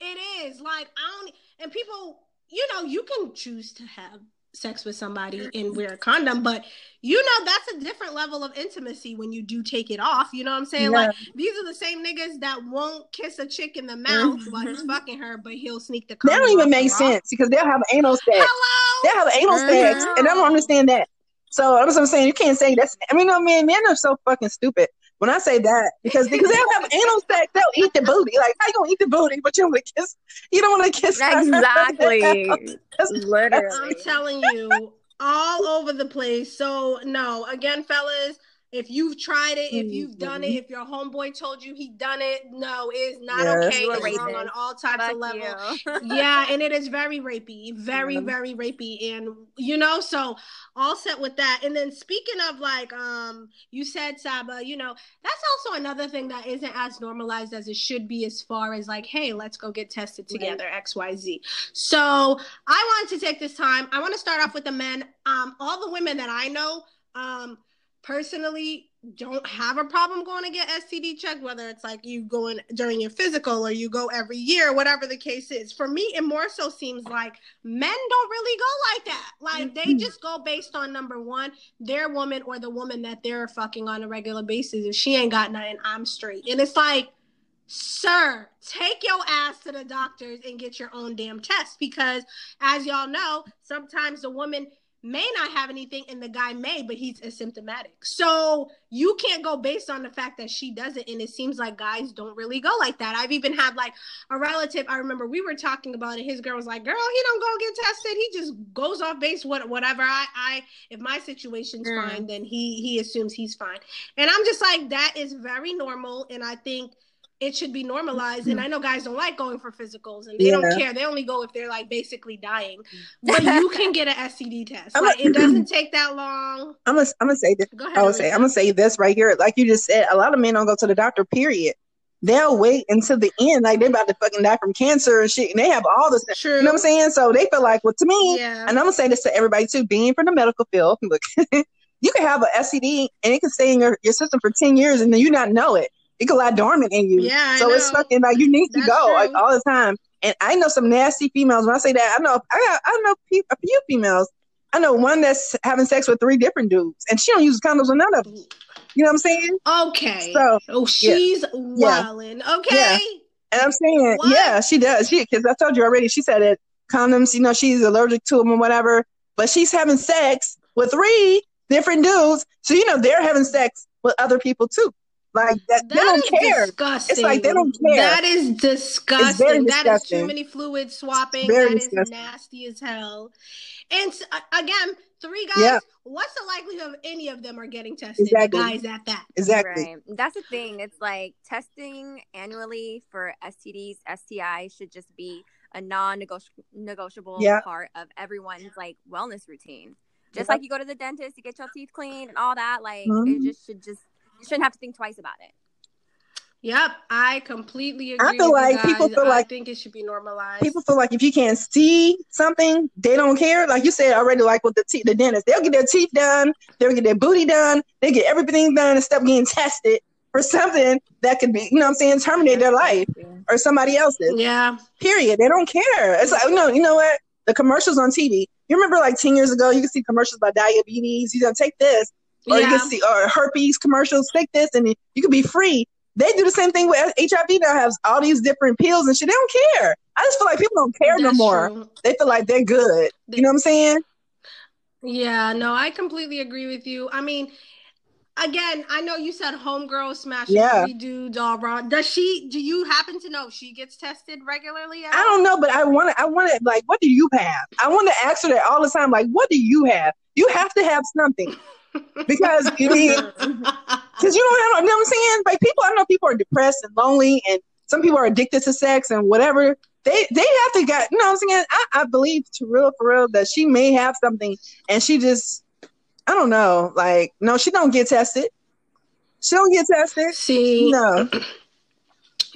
Speaker 2: it is. Like, I don't, and people, you know, you can choose to have sex with somebody and wear a condom, but you know, that's a different level of intimacy when you do take it off. You know what I'm saying?
Speaker 4: Yeah.
Speaker 2: Like, these are the same niggas that won't kiss a chick in the mouth while he's
Speaker 3: Mhm.
Speaker 2: fucking her, but he'll sneak the
Speaker 4: That don't even make sense because they'll have anal sex.
Speaker 2: Hello?
Speaker 4: They'll have anal sex, and I don't understand that. So that's what I'm saying. You can't say that's. I mean, no, man, men are so fucking stupid. When I say that, because because they'll have anal sex, they'll eat the booty. Like how you gonna eat the booty, but you don't want to kiss? You don't want to kiss.
Speaker 3: Exactly. Literally.
Speaker 2: I'm telling you, all over the place. So no, again, fellas, if you've tried it, if you've done it, if your homeboy told you he done it, no, it's not
Speaker 4: Yeah.
Speaker 2: okay. It's wrong on all types
Speaker 3: Fuck
Speaker 2: of levels. yeah, and it is very rapey, very, very rapey, and you know, so all set with that. And then speaking of like, um, you said Saba, you know, that's also another thing that isn't as normalized as it should be, as far as like, hey, let's go get tested
Speaker 4: Right.
Speaker 2: together, X, Y, Z. So I wanted to take this time. I want to start off with the men. Um, all the women that I know, um, personally don't have a problem going to get STD checked, whether it's like you going during your physical or you go every year, whatever the case is. For me, it more so seems like men don't really go like that. Like they mm-hmm. just go based on number one, their woman or the woman that they're fucking on a regular basis. If she ain't got nothing, I'm straight. And it's like, sir, take your ass to the doctors and get your own damn test because as y'all know, sometimes the woman may not have anything and the guy may, but he's asymptomatic. So you can't go based on the fact that she doesn't. And it seems like guys don't really go like that. I've even had like a relative, I remember we were talking about it. His girl was like, girl, he don't go get tested. He just goes off base, what, whatever. I, I, if my situation's
Speaker 3: Mm.
Speaker 2: fine, then he, he assumes he's fine. And I'm just like, that is very normal. And I think it should be normalized. And I know guys don't like going for physicals and they
Speaker 4: Yeah.
Speaker 2: don't care. They only go if they're like basically dying. But you can get an STD test. Like
Speaker 4: a-
Speaker 2: it doesn't take that long.
Speaker 4: I'm gonna I'm gonna say this.
Speaker 2: Go ahead.
Speaker 4: I would say I'm gonna say this right here. Like you just said, a lot of men don't go to the doctor. Period. They'll wait until the end, like they're about to fucking die from cancer and shit. And they have all this,
Speaker 2: True.
Speaker 4: you know what I'm saying? So they feel like, well, to me,
Speaker 2: Yeah.
Speaker 4: and I'm gonna say this to everybody too, being from the medical field, look, you can have an STD and it can stay in your, your system for 10 years and then you not know it. It could lie dormant in you.
Speaker 2: Yeah, I
Speaker 4: so it's fucking like you need to
Speaker 2: That's
Speaker 4: go like all the time. And I know some nasty females. When I say that, I know I got, I know pe- a few females. I know one that's having sex with three different dudes, and she don't use condoms with none of them. You know what I'm saying?
Speaker 2: Okay.
Speaker 4: So,
Speaker 2: oh, she's wildin'. Okay.
Speaker 4: Yeah. and I'm saying,
Speaker 2: What?
Speaker 4: yeah, she does. She because I told you already. She said it. condoms, you know, she's allergic to them or whatever. But she's having sex with three different dudes, so you know they're having sex with other people too. Like that, they don't
Speaker 2: is
Speaker 4: care.
Speaker 2: disgusting.
Speaker 4: It's like they don't care.
Speaker 2: That is disgusting.
Speaker 4: very
Speaker 2: That is too many fluid swapping.
Speaker 4: very
Speaker 2: That is
Speaker 4: disgusting.
Speaker 2: nasty as hell. And uh, again, three guys.
Speaker 4: Yeah.
Speaker 2: What's the likelihood of any of them are getting tested?
Speaker 4: Exactly.
Speaker 2: The guys at that.
Speaker 4: Exactly.
Speaker 3: Right. That's the thing. It's like testing annually for STDs, STIs should just be a non-negotiable
Speaker 4: Yeah.
Speaker 3: part of everyone's like wellness routine. Just
Speaker 4: Yeah.
Speaker 3: like you go to the dentist, you get your teeth cleaned and all that. Like
Speaker 4: Mhm.
Speaker 3: it just should just you shouldn't have to think twice about it.
Speaker 2: Yep, I completely agree.
Speaker 4: I feel
Speaker 2: with
Speaker 4: like people
Speaker 2: guys.
Speaker 4: feel
Speaker 2: I
Speaker 4: like-
Speaker 2: think it should be normalized.
Speaker 4: People feel like if you can't see something, they don't care. Like you said already, like with the te- the dentist, they'll get their teeth done, they'll get their booty done, they get everything done instead of getting tested for something that could be, you know what I'm saying, terminate their life or somebody else's.
Speaker 2: Yeah.
Speaker 4: Period. They don't care. It's like, no, you know what? The commercials on TV. You remember like 10 years ago, you could see commercials about diabetes. You don't take this. Or you can see or herpes commercials, take this and you can be free. They do the same thing with HIV now, has all these different pills and shit. They don't care. I just feel like people don't care no more.
Speaker 2: true.
Speaker 4: They feel like they're good. You know what I'm saying?
Speaker 2: Yeah, no, I completely agree with you. I mean, again, I know you said homegirl smashes
Speaker 4: Yeah.
Speaker 2: dudes all wrong. Does she? Do you happen to know she gets tested regularly?
Speaker 4: I don't know, but I want to. I want to like, what do you have? I want to ask her that all the time. Like, what do you have? You have to have something because you mean because you don't have. You know what I'm saying? Like people, I know people are depressed and lonely, and some people are addicted to sex and whatever. They they have to get. You know what I'm saying? I, I believe to real for real that she may have something, and she just. I don't know. Like, no, she don't get tested. She don't get tested.
Speaker 2: See,
Speaker 4: No.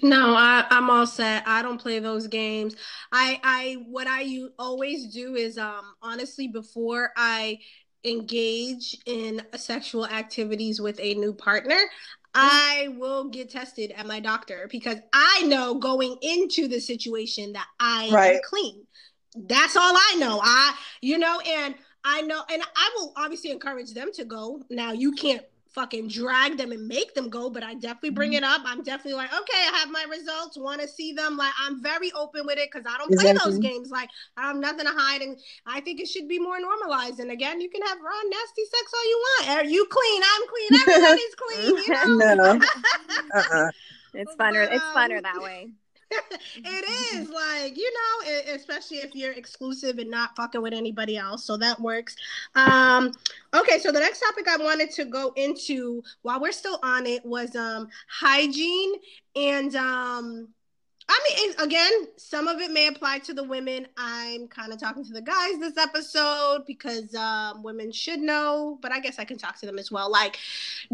Speaker 2: No, I, I'm all set. I don't play those games. I, I, what I u- always do is, um, honestly, before I engage in sexual activities with a new partner, mm-hmm. I will get tested at my doctor because I know going into the situation that I am clean. That's all I know. I, you know, and I know, and I will obviously encourage them to go. Now, you can't fucking drag them and make them go, but I definitely bring
Speaker 4: Mm-hmm.
Speaker 2: it up. I'm definitely like, okay, I have my results, want to see them. Like, I'm very open with it because I don't play those games. Like, I have nothing to hide, and I think it should be more normalized. And again, you can have raw, nasty sex all you want. Are you clean? I'm clean. Everybody's clean. You know.
Speaker 4: No. Uh-uh.
Speaker 3: It's funner. It's
Speaker 2: Um,
Speaker 3: funner that way.
Speaker 2: it is like you know especially if you're exclusive and not fucking with anybody else so that works um okay so the next topic i wanted to go into while we're still on it was um hygiene and um I mean, again, some of it may apply to the women. I'm kind of talking to the guys this episode because um, women should know, but I guess I can talk to them as well. Like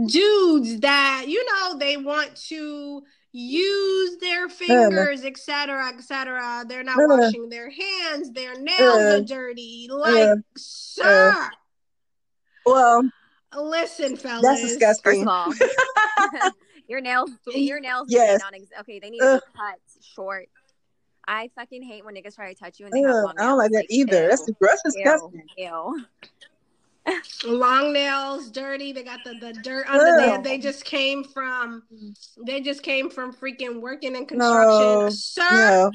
Speaker 2: dudes that you know they want to use their fingers, etc., etc. They're not
Speaker 4: Uh.
Speaker 2: washing their hands. Their nails
Speaker 4: Uh.
Speaker 2: are dirty. Like,
Speaker 4: Uh.
Speaker 2: sir,
Speaker 4: Well,
Speaker 2: listen, fellas.
Speaker 4: that's disgusting.
Speaker 3: First of all, your nails, your nails.
Speaker 4: Yes.
Speaker 3: Yes. Non- okay, they need to be cut short. I fucking hate when niggas try to touch you and they have
Speaker 4: Ugh,
Speaker 3: long
Speaker 4: I don't like
Speaker 3: nails.
Speaker 4: that either. That's,
Speaker 3: ew,
Speaker 4: that's
Speaker 3: ew,
Speaker 4: disgusting.
Speaker 3: ew.
Speaker 2: Long nails, dirty. They got the, the dirt under there.
Speaker 4: Ugh.
Speaker 2: They just came from they just came from freaking working in construction.
Speaker 4: No,
Speaker 2: Sir,
Speaker 4: No.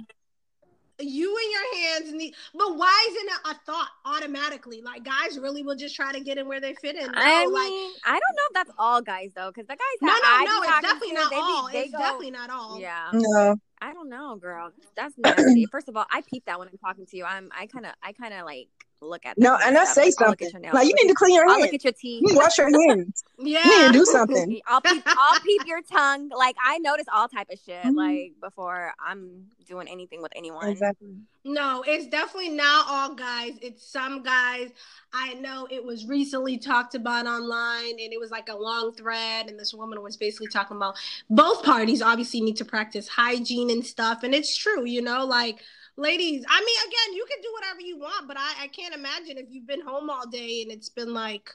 Speaker 2: you and your hands need but why isn't it a thought automatically? Like guys really will just try to get in where they fit in. No,
Speaker 3: I mean,
Speaker 2: like
Speaker 3: I don't know if that's all guys though, because the guys
Speaker 2: no, no, no, it's definitely not
Speaker 3: they be-
Speaker 2: all.
Speaker 3: they
Speaker 2: It's
Speaker 3: go-
Speaker 2: definitely not all.
Speaker 3: Yeah,
Speaker 4: No.
Speaker 3: I don't know, girl. That's nasty. First of all, I peep that when I'm talking to you. I'm, I kind of, I kind of like look at.
Speaker 4: No, and I
Speaker 3: stuff.
Speaker 4: say
Speaker 3: Like, I'll
Speaker 4: something.
Speaker 3: at your nails.
Speaker 4: Like you need to clean your hands
Speaker 3: I'll look
Speaker 4: hands.
Speaker 3: at your teeth.
Speaker 4: You wash your hands.
Speaker 2: Yeah.
Speaker 4: You need to do something.
Speaker 3: I'll peep, I'll peep your tongue. Like I notice all type of shit.
Speaker 4: Mhm.
Speaker 3: Like before I'm doing anything with anyone.
Speaker 4: Exactly.
Speaker 2: No, it's definitely not all guys. It's some guys. I know it was recently talked about online and it was like a long thread and this woman was basically talking about both parties obviously need to practice hygiene and stuff and it's true, you know, like ladies, I mean again, you can do whatever you want, but I, I can't imagine if you've been home all day and it's been like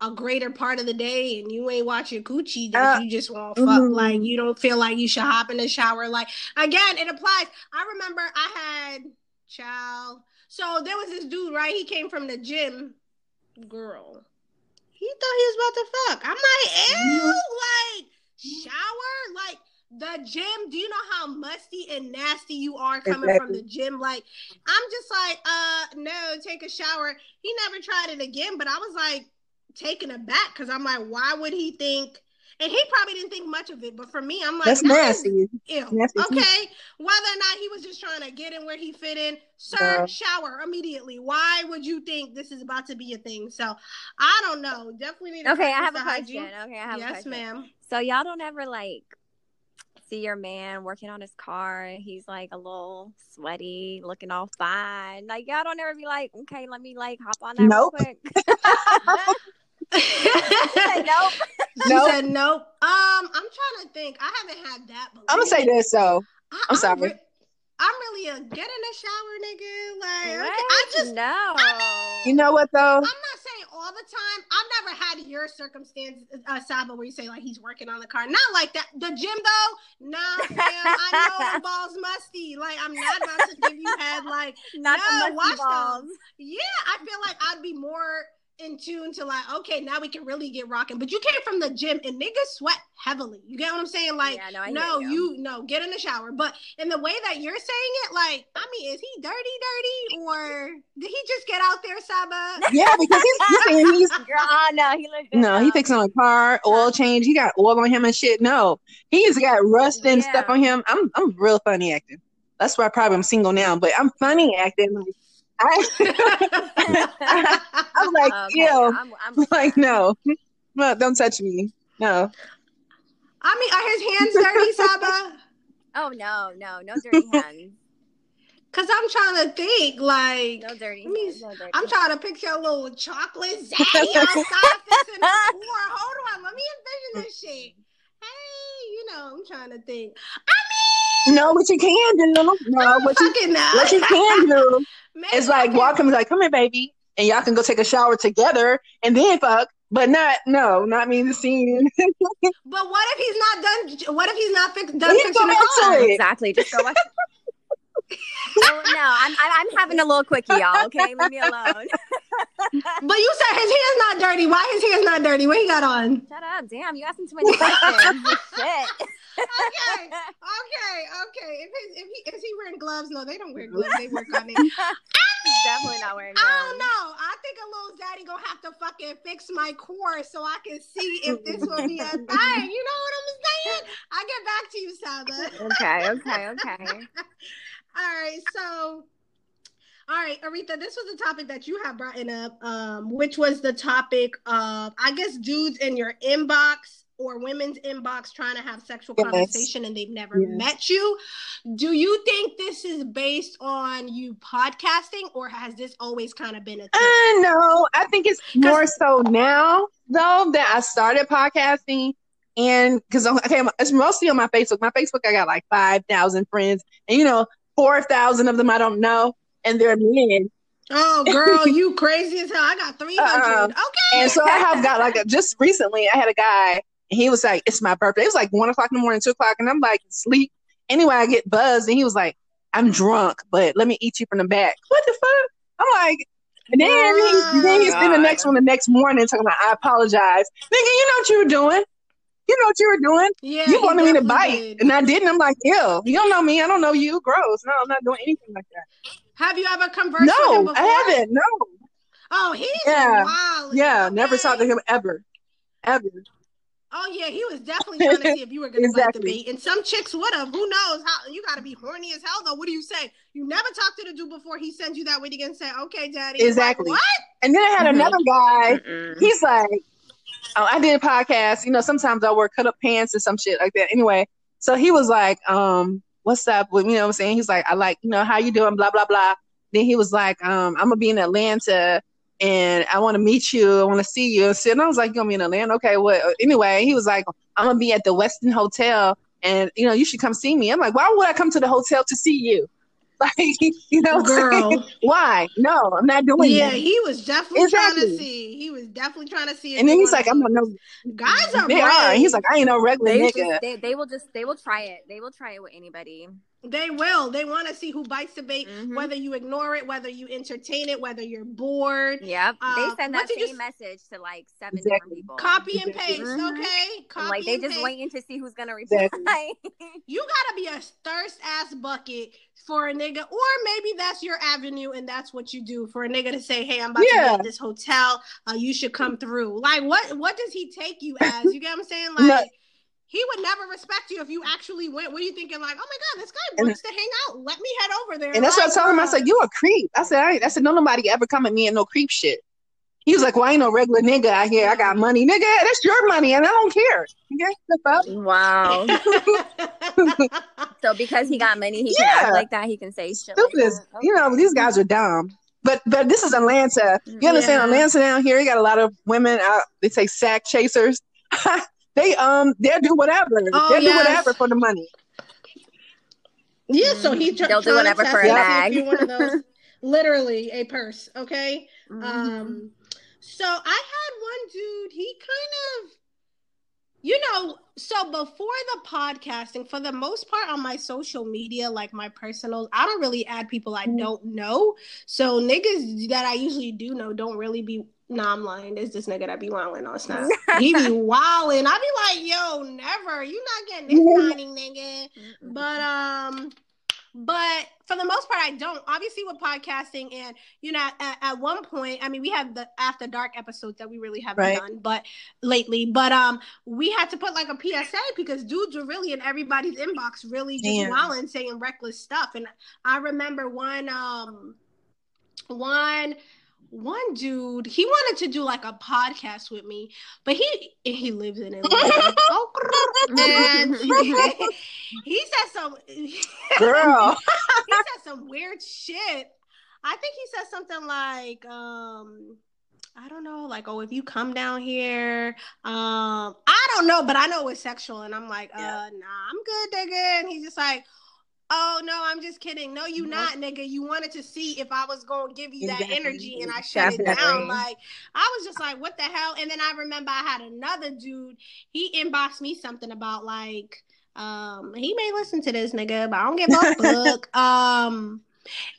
Speaker 2: a greater part of the day and you ain't watch your coochie that
Speaker 4: Uh,
Speaker 2: you just want to fuck.
Speaker 4: mhm.
Speaker 2: like you don't feel like you should hop in the shower. Like again it applies. I remember i had child. So there was this dude right? He came from the gym. Girl. He thought he was about to fuck. I'm like ew like shower? Like the gym do you know how musty and nasty you are coming from the gym like i'm just like uh no take a shower he never tried it again but i was like taken aback because i'm like why would he think and he probably didn't think much of it but for me i'm like
Speaker 4: That's
Speaker 2: that is
Speaker 4: nasty.
Speaker 2: Ew.
Speaker 4: Nasty too.
Speaker 2: Okay. Whether or not he was just trying to get in where he fit in, sir,
Speaker 4: Yeah.
Speaker 2: shower immediately. Why would you think this is about to be a thing? So I don't know. Definitely need to
Speaker 3: Okay, I have a
Speaker 2: the
Speaker 3: question.
Speaker 2: hygiene.
Speaker 3: Okay, I have a
Speaker 2: Yes,
Speaker 3: question.
Speaker 2: ma'am.
Speaker 3: So y'all don't ever like see your man working on his car he's like a little sweaty, looking all fine. Like y'all don't ever be like, okay, let me like hop on that
Speaker 4: Nope.
Speaker 3: real quick.
Speaker 2: she
Speaker 3: Say nope.
Speaker 4: Nope.
Speaker 2: said nope. Um, I'm trying to think. I haven't had that. But
Speaker 4: I'm gonna say this though.
Speaker 2: I,
Speaker 4: I'm sorry.
Speaker 2: re- I'm really a get in the shower, nigga. Like, okay, I just,
Speaker 3: no.
Speaker 2: I
Speaker 4: You know what though?
Speaker 2: I'm not saying all the time. I've never had your circumstance, uh, Saba, where you say like he's working on the car. Not like that. The gym though, nah, fam. I know the balls musty. Like I'm not about to give you head. Like
Speaker 3: Not
Speaker 2: no,
Speaker 3: the musty
Speaker 2: watch
Speaker 3: balls.
Speaker 2: those. Yeah, I feel like I'd be more in tune to like, okay, now we can really get rocking. But you came from the gym and niggas sweat heavily. You get what I'm saying? Like,
Speaker 3: Yeah, no, I
Speaker 2: no,
Speaker 3: you.
Speaker 2: you no, get in the shower. But in the way that you're saying it, like, I mean, is he dirty, dirty, or did he just get out there, Saba?
Speaker 4: Yeah, because he's, he's saying he's
Speaker 3: Girl, oh, no, he looked good.
Speaker 4: no, he fixing a car, oil change. He got oil on him and shit. No, he's got rust and stuff on him. I'm I'm real funny acting. That's why I probably I'm single now, but I'm funny acting. Like, I, I'm like,
Speaker 3: Okay,
Speaker 4: ew,
Speaker 3: I'm, I'm
Speaker 4: like
Speaker 3: that.
Speaker 4: no, no, don't touch me. No,
Speaker 2: I mean, are his hands dirty, Saba?
Speaker 3: Oh no, no, no dirty hands.
Speaker 2: Cause I'm trying to think, like,
Speaker 3: No dirty
Speaker 2: me-
Speaker 3: hands. No dirty
Speaker 2: I'm trying to picture a little chocolate zaddy outside fixing the core. Hold on, let me envision this shit. Hey, you know, I'm trying to think.
Speaker 4: I mean, no, what you can do, no, what you
Speaker 2: Fucking know.
Speaker 4: what you can do
Speaker 2: Maybe
Speaker 4: is like
Speaker 2: can-
Speaker 4: walk him like, come here, baby, and y'all can go take a shower together and then fuck. But not no, not me in the scene.
Speaker 2: But what if he's not done? What if he's not fix, done
Speaker 4: He's
Speaker 2: fixing the car?
Speaker 3: Exactly. Just go watch. Oh, no, I'm, I'm having a little quickie, y'all. Okay, leave me alone.
Speaker 2: But you said his hair's not dirty. Why his hair's not dirty? What he got on?
Speaker 3: Shut up, damn! You asking too many questions. Shit.
Speaker 2: Okay, okay, okay. If his, if he is he wearing gloves? No, they don't wear gloves. They work on it.
Speaker 3: He's definitely not wearing. Oh, gloves.
Speaker 2: I don't know. I think a little daddy gonna have to fucking fix my core so I can see if this will be a thing. You know what I'm saying? I'll get back to you, Saba.
Speaker 3: Okay, okay, okay.
Speaker 2: All right, so all right, Aretha, this was a topic that you have brought in up, um, which was the topic of I guess dudes in your inbox or women's inbox trying to have sexual
Speaker 4: Yes.
Speaker 2: conversation and they've never
Speaker 4: Yes.
Speaker 2: met you. Do you think this is based on you podcasting or has this always kind of been a thing?
Speaker 4: Uh, no, I think it's more so now though that I started podcasting, and because okay, it's mostly on my Facebook. My Facebook, I got like five thousand friends, and you know, four thousand of them I don't know, and they're men.
Speaker 2: Oh, girl, you crazy as hell. I got 300.
Speaker 4: Uh-uh.
Speaker 2: Okay.
Speaker 4: And so I have got like a, just recently, I had a guy, and he was like, "It's my birthday." It was like one o'clock in the morning, two o'clock, and I'm like, sleep. Anyway, I get buzzed, and he was like, "I'm drunk, but let me eat you from the back." What the fuck? I'm like, and then he, then he's oh, in the next one the next morning talking about, "I apologize, nigga. You know what you were doing." You know what you were doing.
Speaker 2: yeah,
Speaker 4: you wanted me to bite,
Speaker 2: did.
Speaker 4: and I didn't. I'm like, ew, you don't know me. I don't know you. Gross. No, I'm not doing anything like that.
Speaker 2: Have you ever conversed with him
Speaker 4: No. I haven't. No.
Speaker 2: Oh, he's
Speaker 4: Yeah.
Speaker 2: wild.
Speaker 4: Yeah, never talked to him ever, ever.
Speaker 2: Oh yeah, he was definitely trying to see if you were gonna
Speaker 4: Exactly.
Speaker 2: bite the bait, and some chicks would have. Who knows? How you got to be horny as hell though. What do you say? You never talked to the dude before he sends you that way to get and say, "Okay, daddy." You're like,
Speaker 4: Exactly.
Speaker 2: what?
Speaker 4: And then I had
Speaker 3: Mhm.
Speaker 4: another guy.
Speaker 3: Mm-mm.
Speaker 4: He's like, oh, I did a podcast. You know, sometimes I wear cut up pants and some shit like that. Anyway, so he was like, um, what's up? With you know what I'm saying? He's like, I like, you know, how you doing? Blah blah blah. Then he was like, um, I'm gonna be in Atlanta and I want to meet you. I want to see you. And I was like, you gonna be in Atlanta? Okay, what? Anyway, he was like, I'm gonna be at the Westin Hotel, and you know, you should come see me. I'm like, why would I come to the hotel to see you? Like, you know, what saying?
Speaker 2: Girl.
Speaker 4: why? No, I'm not doing
Speaker 2: Yeah,
Speaker 4: that.
Speaker 2: Yeah, he was definitely trying to see. He was definitely trying to see.
Speaker 4: And then he's like, I'm
Speaker 2: to-
Speaker 4: not no
Speaker 2: Guys are
Speaker 4: They are. He's like, I ain't no regular
Speaker 3: They,
Speaker 4: nigga.
Speaker 3: just, they, they will just they will try it. They will try it with anybody.
Speaker 2: They will. They want to see who bites the bait,
Speaker 3: Mhm.
Speaker 2: whether you ignore it, whether you entertain it, whether you're bored.
Speaker 3: Yep.
Speaker 2: Uh,
Speaker 3: they send that
Speaker 2: did you
Speaker 3: same message to like seven
Speaker 4: Exactly.
Speaker 3: different people.
Speaker 2: Copy and
Speaker 4: Exactly.
Speaker 2: paste,
Speaker 3: Mhm.
Speaker 2: okay? Copy
Speaker 3: And, like they
Speaker 2: and
Speaker 3: just
Speaker 2: paste.
Speaker 3: waiting to see who's gonna reply.
Speaker 4: Exactly.
Speaker 2: You gotta be a thirst ass bucket for a nigga, or maybe that's your avenue and that's what you do for a nigga to say, "Hey, I'm about to
Speaker 4: Yeah.
Speaker 2: be at this hotel. Uh, you should come through." Like, what what does he take you as? You get what I'm saying? Like,
Speaker 4: No.
Speaker 2: he would never respect you if you actually went. What are you thinking? Like, oh my god, this guy
Speaker 4: And-
Speaker 2: wants to hang out. Let me head over there.
Speaker 4: And that's what I
Speaker 2: Like,
Speaker 4: told him. I said, You a creep. I said, I, ain't- I said, no nobody ever come at me and no creep shit. He was like, Well, I ain't no regular nigga out here. I got money. Nigga, that's your money and I don't care. Okay? The fuck?
Speaker 3: Wow. so because he got money, he can act like that. He can say shit. Like
Speaker 4: Stupid. as-
Speaker 3: that.
Speaker 4: You know, these guys are dumb. But but this is Atlanta. You understand?
Speaker 2: Yeah.
Speaker 4: Atlanta down here, you got a lot of women out they say sack chasers. they um they'll do whatever.
Speaker 2: Oh,
Speaker 4: they'll
Speaker 2: yes.
Speaker 4: do whatever for the money.
Speaker 2: Yeah, so he tr-
Speaker 3: They'll do whatever for
Speaker 4: a
Speaker 2: to see if
Speaker 3: bag.
Speaker 2: you're one of those, literally a purse. Okay.
Speaker 3: Mhm.
Speaker 2: Um, So I had one dude, he kind of you know, so before the podcasting, for the most part on my social media, like my personals, I don't really add people I don't know. So niggas that I usually do know don't really be Nah, I'm lying. There's this nigga that be wilding on Snap. he be wilding. I be like, yo, never. You not getting this tiny nigga. But um, but for the most part, I don't. Obviously, with podcasting, and you know, at, at one point, I mean, we have the after dark episodes that we really haven't
Speaker 4: Right.
Speaker 2: done, but lately, but um, we had to put like a PSA because dudes were really in everybody's inbox, really just
Speaker 4: Damn.
Speaker 2: wilding, saying reckless stuff. And I remember one um, one one dude he wanted to do like a podcast with me but he he lives in Atlanta and he said some
Speaker 4: Girl.
Speaker 2: he said some weird shit I think he said something like um I don't know, like, oh, if you come down here, um, I don't know, but I know it's sexual, and I'm like, uh,
Speaker 4: Yeah.
Speaker 2: nah, I'm good, nigga. And he's just like, oh no, I'm just kidding. No, you not, nigga. You wanted to see if I was gonna give you that
Speaker 4: Exactly.
Speaker 2: energy, and I shut it down. Like, I was just like, what the hell? And then I remember I had another dude. He inboxed me something about like, um, he may listen to this nigga, but I don't give a fuck. Um,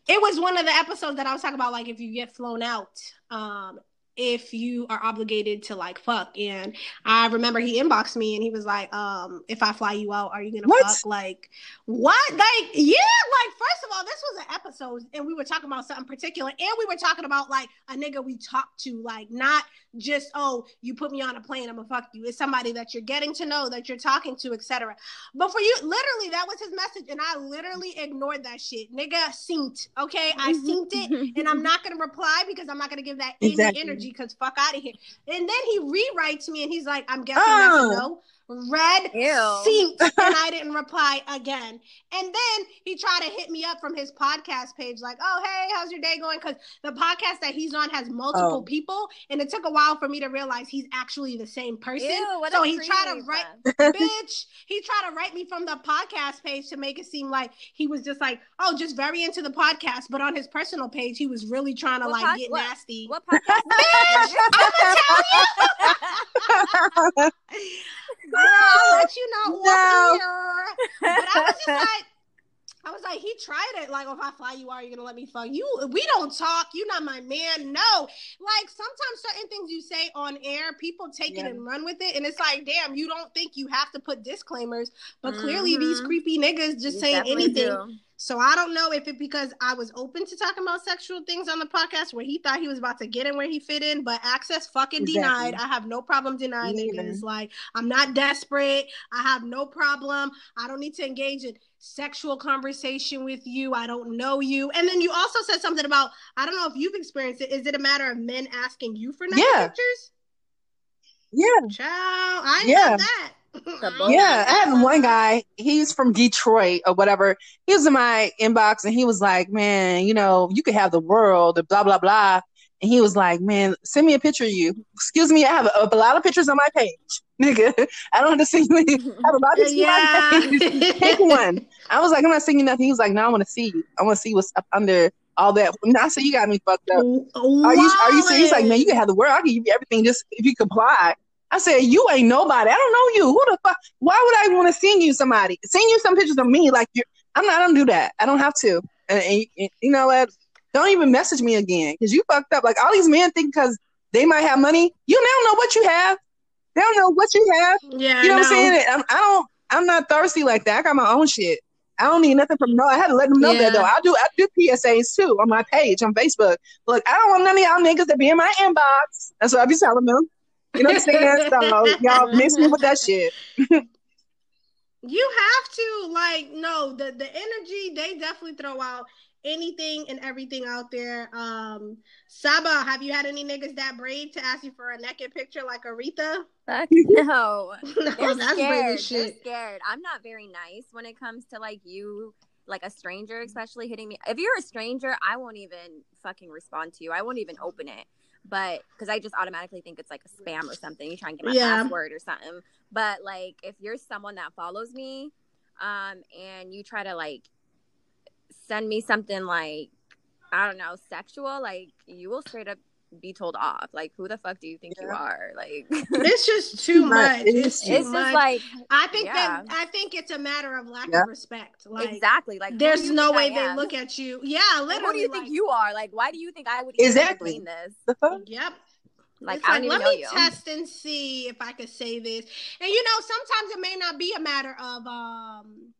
Speaker 2: it was one of the episodes that I was talking about, like if you get flown out, um, if you are obligated to like fuck. And I remember he inboxed me and he was like, um, if I fly you out, are you gonna
Speaker 4: What?
Speaker 2: fuck? Like, what? Like, yeah, like first of all, this was an episode and we were talking about something particular, and we were talking about like a nigga we talked to, like not just oh, you put me on a plane, I'm gonna fuck you. It's somebody that you're getting to know, that you're talking to, etc. But for you, literally, that was his message, and I literally ignored that shit. Nigga synced, okay? I mm-hmm. synced it, and I'm not gonna reply because I'm not gonna give that any
Speaker 4: Exactly.
Speaker 2: energy because fuck out of here. And then he rewrites me, and he's like, I'm guessing that's
Speaker 4: Oh.
Speaker 2: a no. Red synced, and I didn't reply again. And then he tried to hit me up from his podcast page, like, "Oh, hey, how's your day going?" Because the podcast that he's on has multiple
Speaker 4: Oh.
Speaker 2: people, and it took a while for me to realize he's actually the same person.
Speaker 3: Ew,
Speaker 2: so he tried to write bitch. He tried to write me from the podcast page to make it seem like he was just like, oh, just very into the podcast. But on his personal page, he was really trying to
Speaker 3: What
Speaker 2: like
Speaker 3: pod-
Speaker 2: get
Speaker 3: what-
Speaker 2: nasty.
Speaker 3: What podcast?
Speaker 2: Bitch, I'ma tell you. Girl, I'll let you know
Speaker 4: No.
Speaker 2: here. But I was just like, I was like, he tried it. Like, if I fly you, are you gonna let me fuck you? We don't talk. You're not my man. No. Like sometimes certain things you say on air, people take
Speaker 4: Yeah.
Speaker 2: it and run with it, and it's like, damn, you don't think you have to put disclaimers, but clearly these
Speaker 3: Mhm.
Speaker 2: creepy niggas just
Speaker 3: You
Speaker 2: saying anything.
Speaker 3: do.
Speaker 2: So I don't know if it because I was open to talking about sexual things on the podcast where he thought he was about to get in where he fit in, but access fucking
Speaker 4: Exactly.
Speaker 2: denied. I have no problem denying
Speaker 4: Me either.
Speaker 2: Like I'm not desperate. I have no problem. I don't need to engage in sexual conversation with you. I don't know you. And then you also said something about I don't know if you've experienced it. Is it a matter of men asking you for naked
Speaker 4: Yeah.
Speaker 2: pictures?
Speaker 4: Yeah.
Speaker 2: Child, I
Speaker 4: Yeah.
Speaker 2: got that.
Speaker 4: Yeah, I had one guy. He's from Detroit or whatever. He was in my inbox and he was like, "Man, you know, you could have the world." Blah blah blah. And he was like, "Man, send me a picture of you." Excuse me, I have a, a lot of pictures on my page, nigga. I don't have to send you. I have a lot of pictures on my page. Pick one. I was like, "I'm not sending you nothing." He was like, "No, I want to see you. I want to see what's up under all that." I said, "You got me fucked up." Are you are you serious? He's like, man, you can have the world. I can give you everything just if you comply. I said, you ain't nobody. I don't know you. Who the fuck? Why would I want to send you somebody? Send you some pictures of me. Like you're. I'm not. I don't do that. I don't have to. And, and- and you know what? Don't even message me again because you fucked up. Like all these men think because they might have money, you don't know what you have. They don't know what you have.
Speaker 2: Yeah,
Speaker 4: You know what I'm saying? I'm, I don't. I'm not thirsty like that. I got my own shit. I don't need nothing from no. I had to let them know
Speaker 2: Yeah.
Speaker 4: that though. I do. I do PSAs too on my page on Facebook. Look, I don't want none of y'all niggas to be in my inbox. That's what I be telling them. You know what I'm saying? So y'all miss me with that shit.
Speaker 2: You have to like no the the energy they definitely throw out anything and everything out there. Um Saba, have you had any niggas that brave to ask you for a naked picture like Aretha?
Speaker 3: Fuck no.
Speaker 2: no,
Speaker 3: They're
Speaker 2: that's brave
Speaker 3: scared.
Speaker 2: as
Speaker 3: They're scared. I'm not very nice when it comes to like you, like a stranger, especially hitting me. If you're a stranger, I won't even fucking respond to you. I won't even open it. But because I just automatically think it's like a spam or something. You try and get my
Speaker 2: Yeah.
Speaker 3: password or something. But like if you're someone that follows me, um, and you try to like send me something like I don't know, sexual, like you will straight up be told off. Like, who the fuck do you think you are? Like,
Speaker 2: It's just too much.
Speaker 4: It is
Speaker 2: It's
Speaker 4: too
Speaker 2: too
Speaker 3: it's
Speaker 2: much.
Speaker 3: just like
Speaker 2: I think
Speaker 3: yeah.
Speaker 2: that I think it's a matter of lack
Speaker 4: Yeah.
Speaker 2: of respect. Like
Speaker 3: exactly like
Speaker 2: there's no way they look at you. Yeah,
Speaker 3: Like,
Speaker 2: literally.
Speaker 3: who do you
Speaker 2: like,
Speaker 3: think you are? Like, why do you think I would
Speaker 4: Exactly.
Speaker 3: entertain this?
Speaker 2: Yep.
Speaker 3: Like,
Speaker 2: like, let me
Speaker 3: you.
Speaker 2: test and see if I could say this. And you know, sometimes it may not be a matter of um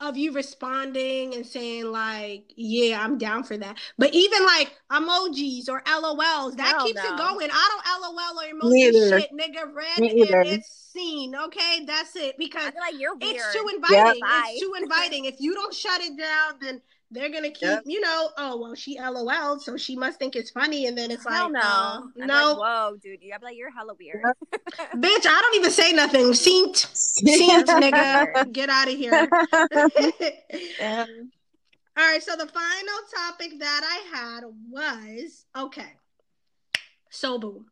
Speaker 2: of you responding and saying like, yeah, I'm down for that. But even like emojis or LOLs, that
Speaker 3: Hell
Speaker 2: keeps
Speaker 3: no.
Speaker 2: it going. I don't LOL or emoji
Speaker 4: Me either.
Speaker 2: shit, nigga. Red
Speaker 4: Me
Speaker 2: and it's seen. Okay, that's it. Because
Speaker 3: like you're weird.
Speaker 2: it's too inviting.
Speaker 3: Bye.
Speaker 2: It's too inviting. If you don't shut it down, then they're gonna keep,
Speaker 4: Yep.
Speaker 2: you know, oh well, she LOL, so she must think it's funny, and then it's
Speaker 3: Hell
Speaker 2: like,
Speaker 3: no.
Speaker 2: uh,
Speaker 3: I'm
Speaker 2: no,
Speaker 3: Like, Whoa, dude. You, I'd like, you're hella weird.
Speaker 2: bitch, I don't even say nothing. Seent, seent, nigga, get out of here.
Speaker 4: Yeah.
Speaker 2: All right, so the final topic that I had was okay. So boom.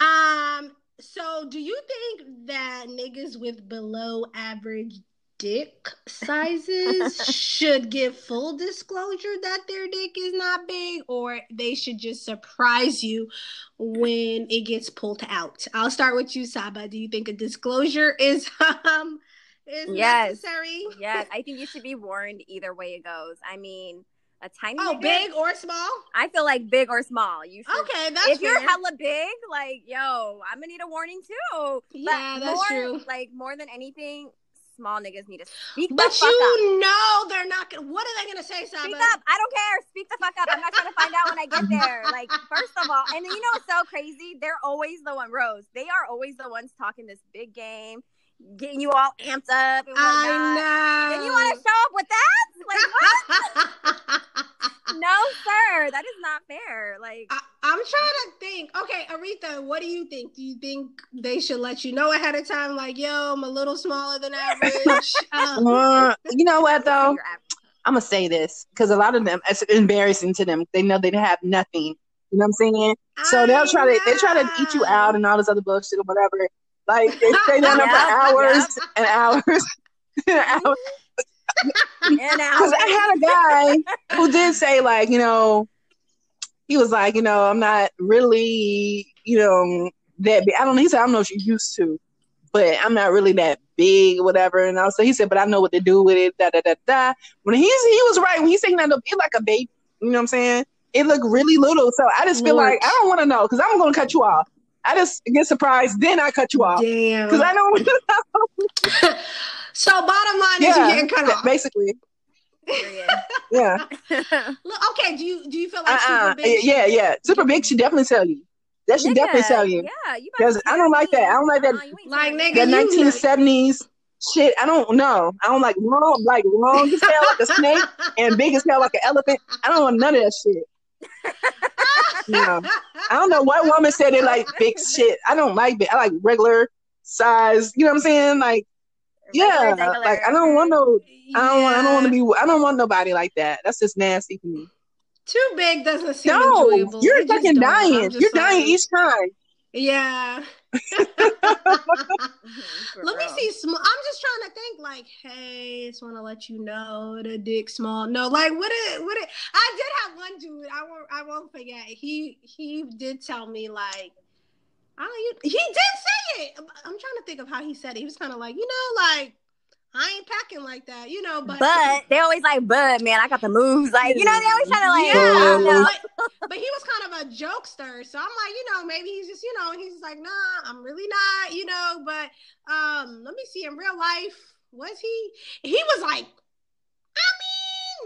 Speaker 2: Um, so do you think that niggas with below average dick sizes should give full disclosure that their dick is not big or they should just surprise you when it gets pulled out? I'll start with you, Saba. Do you think a disclosure is um is
Speaker 3: Yes.
Speaker 2: necessary?
Speaker 3: yes, I think you should be warned either way it goes. I mean, a tiny
Speaker 2: Oh, big or small?
Speaker 3: I feel like big or small. You should.
Speaker 2: Okay, that's
Speaker 3: if you're hella big, like yo, I'm gonna need a warning too.
Speaker 2: Yeah,
Speaker 3: but
Speaker 2: that's
Speaker 3: more,
Speaker 2: true.
Speaker 3: Like more than anything, small niggas need to speak the
Speaker 2: But
Speaker 3: fuck
Speaker 2: you
Speaker 3: up.
Speaker 2: know they're not gonna. What are they gonna say, Saba?
Speaker 3: Speak up. I don't care. Speak the fuck up. I'm not trying to find out when I get there. Like, first of all, and you know what's so crazy? They're always the one, Rose. They are always the ones talking this big game, getting you all amped up and whatnot.
Speaker 2: I know.
Speaker 3: Then you want to show up with that? Like, what? no, sir. That is not fair. Like,
Speaker 2: I, I'm trying to think. Okay, Aretha, what do you think? Do you think they should let you know ahead of time, like, yo, I'm a little smaller than average? um,
Speaker 4: Uh, you know what though? I'm gonna say this because a lot of them it's embarrassing to them. They know they have nothing. You know what I'm saying? So they'll try to they try to eat you out and all this other bullshit or whatever. Like they stay down there for
Speaker 3: Yep,
Speaker 4: hours and hours and hours.
Speaker 3: And
Speaker 4: Because. I had a guy who did say like you know he was like you know I'm not really you know that big. I don't know. He said I don't know if you're used to, but I'm not really that big or whatever. And also he said, but I know what to do with it. Da da da da. When he's he was right when he's saying that it like a baby. You know what I'm saying? It looked really little. So I just feel like I don't want to know because I'm going to cut you off. I just get surprised, then I cut you off
Speaker 2: Damn.
Speaker 4: because I don't.
Speaker 2: so bottom line is you're getting cut off.
Speaker 4: basically. Yeah.
Speaker 2: Look, okay, do you do you feel like
Speaker 4: Uh-uh.
Speaker 2: super big?
Speaker 4: Yeah, yeah. Super big should definitely tell you. That should definitely tell you.
Speaker 3: Yeah, you
Speaker 4: Because I don't like that. I don't like that-
Speaker 3: you ain't
Speaker 2: Like, nigga,
Speaker 4: That 1970s shit. I don't know. I don't like long, like long as hell like a snake and big as hell like an elephant. I don't want none of that shit. No. I don't know what woman said they like big shit. I don't like big. I like regular size. You know what I'm saying? Like, yeah.
Speaker 3: Regular.
Speaker 4: Like I don't want no. I don't want. I don't want to be. I don't want nobody like that. That's just nasty for me.
Speaker 2: Too big doesn't seem
Speaker 4: No,
Speaker 2: enjoyable.
Speaker 4: you're fucking dying. You're dying each time.
Speaker 2: Yeah. Let me see. Small. I'm just trying to think. Like, hey, just want to let you know the dick small. No, like, what it, what it. I did have one dude. I won't. I won't forget. He he did tell me like, I. He did say it. I'm trying to think of how he said it. He was kind of like, you know, like, I ain't packing like that, you know. But
Speaker 3: But they always like, but man, I got the moves. Like, you know, they always trying to like,
Speaker 2: yeah,
Speaker 3: I don't know.
Speaker 2: but, but he was kind of a jokester. So I'm like, you know, maybe he's just, you know, he's just like, nah, I'm really not, you know. But um, let me see. In real life, was he? He was like, I mean,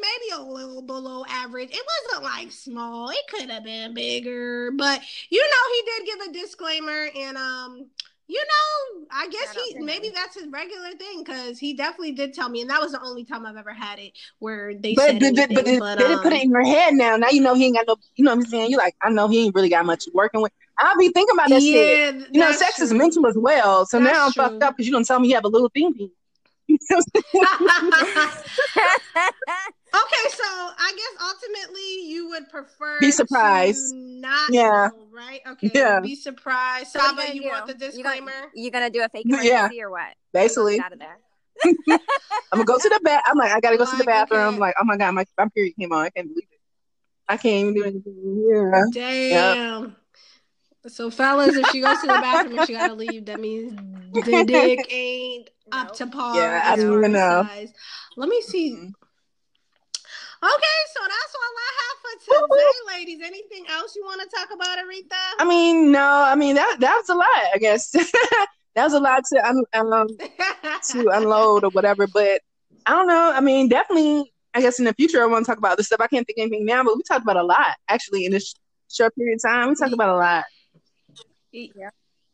Speaker 2: maybe a little below average. It wasn't like small. It could have been bigger, but you know, he did give a disclaimer, and um. You know, I guess
Speaker 3: Shout
Speaker 2: he
Speaker 3: to him.
Speaker 2: maybe that's his regular thing because he definitely did tell me, and that was the only time I've ever had it where they
Speaker 4: But
Speaker 2: said
Speaker 4: but, but, but,
Speaker 2: anything,
Speaker 4: they didn't put
Speaker 2: um,
Speaker 4: it in your head now. Now you know he ain't got no. You know what I'm saying? You like I know he ain't really got much working with. I'll be thinking about that shit. You know,
Speaker 2: that's
Speaker 4: sex is mental as well. So
Speaker 2: That's
Speaker 4: now I'm
Speaker 2: true.
Speaker 4: fucked up because you don't tell me you have a little thing. You know what I'm saying?
Speaker 2: okay, so I guess ultimately you would prefer
Speaker 4: Be surprised.
Speaker 2: to not
Speaker 4: Yeah.
Speaker 2: know, right? Okay,
Speaker 4: Yeah.
Speaker 2: be surprised.
Speaker 3: So
Speaker 2: Saba,
Speaker 3: you
Speaker 2: you want the
Speaker 3: do? You
Speaker 2: disclaimer?
Speaker 3: gonna, you gonna do a fake
Speaker 4: Yeah.
Speaker 3: or what?
Speaker 4: Basically,
Speaker 3: out of there.
Speaker 4: I'm gonna go to the bath. I'm like, I gotta go to the bathroom.
Speaker 2: okay.
Speaker 4: Like, oh my god, my, my period came on. I can't believe it. I can't even do anything. Yeah.
Speaker 2: Damn. So fellas, if she goes to the bathroom and she gotta leave, that means the dick ain't up to par.
Speaker 4: Yeah, I
Speaker 2: as
Speaker 4: don't even know.
Speaker 2: size. Let me see.
Speaker 4: Mhm.
Speaker 2: Okay, so that's all I have for today, ladies. Anything else you want to talk about, Aretha?
Speaker 4: I mean, no, I mean that that was a lot. I guess that was a lot to un, um, to unload or whatever. But I don't know. I mean, definitely. I guess in the future, I want to talk about this stuff. I can't think of anything now, but we talked about a lot actually in this short period of time. We talked about a lot.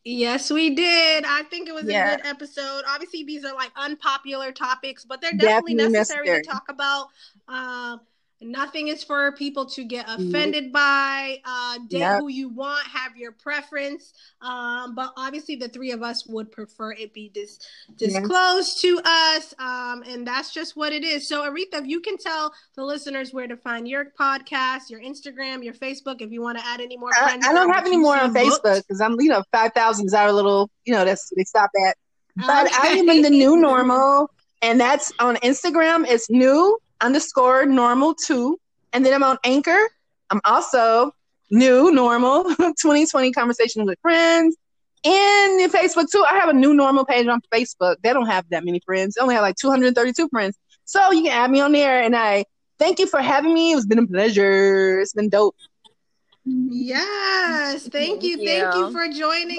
Speaker 2: Yes, we did. I think it was
Speaker 4: Yeah.
Speaker 2: a good episode. Obviously, these are like unpopular topics, but they're definitely,
Speaker 4: Definitely
Speaker 2: necessary,
Speaker 4: necessary.
Speaker 2: to talk about. Um, nothing is for people to get offended by. Uh, date
Speaker 4: Yep.
Speaker 2: who you want, have your preference. Um, but obviously, the three of us would prefer it be dis- disclosed to us. Um, and that's just what it is. So, Aretha, if you can tell the listeners where to find your podcast, your Instagram, your Facebook, if you want to add any more
Speaker 4: I,
Speaker 2: friends.
Speaker 4: I don't have any more on. Facebook because I'm, you know, five thousand is our little, you know, that's they stop at. But I am in the new normal, and that's on Instagram. It's new underscore normal two, and then I'm on Anchor. I'm also new normal 2020 conversations with friends. And in Facebook too, I have a new normal page on Facebook. They don't have that many friends. They only have like 232 friends. So you can add me on there. And I thank you for having me. It's been a pleasure. It's been dope.
Speaker 2: Yes, thank you,
Speaker 3: Thank
Speaker 2: thank you
Speaker 3: you.
Speaker 2: for joining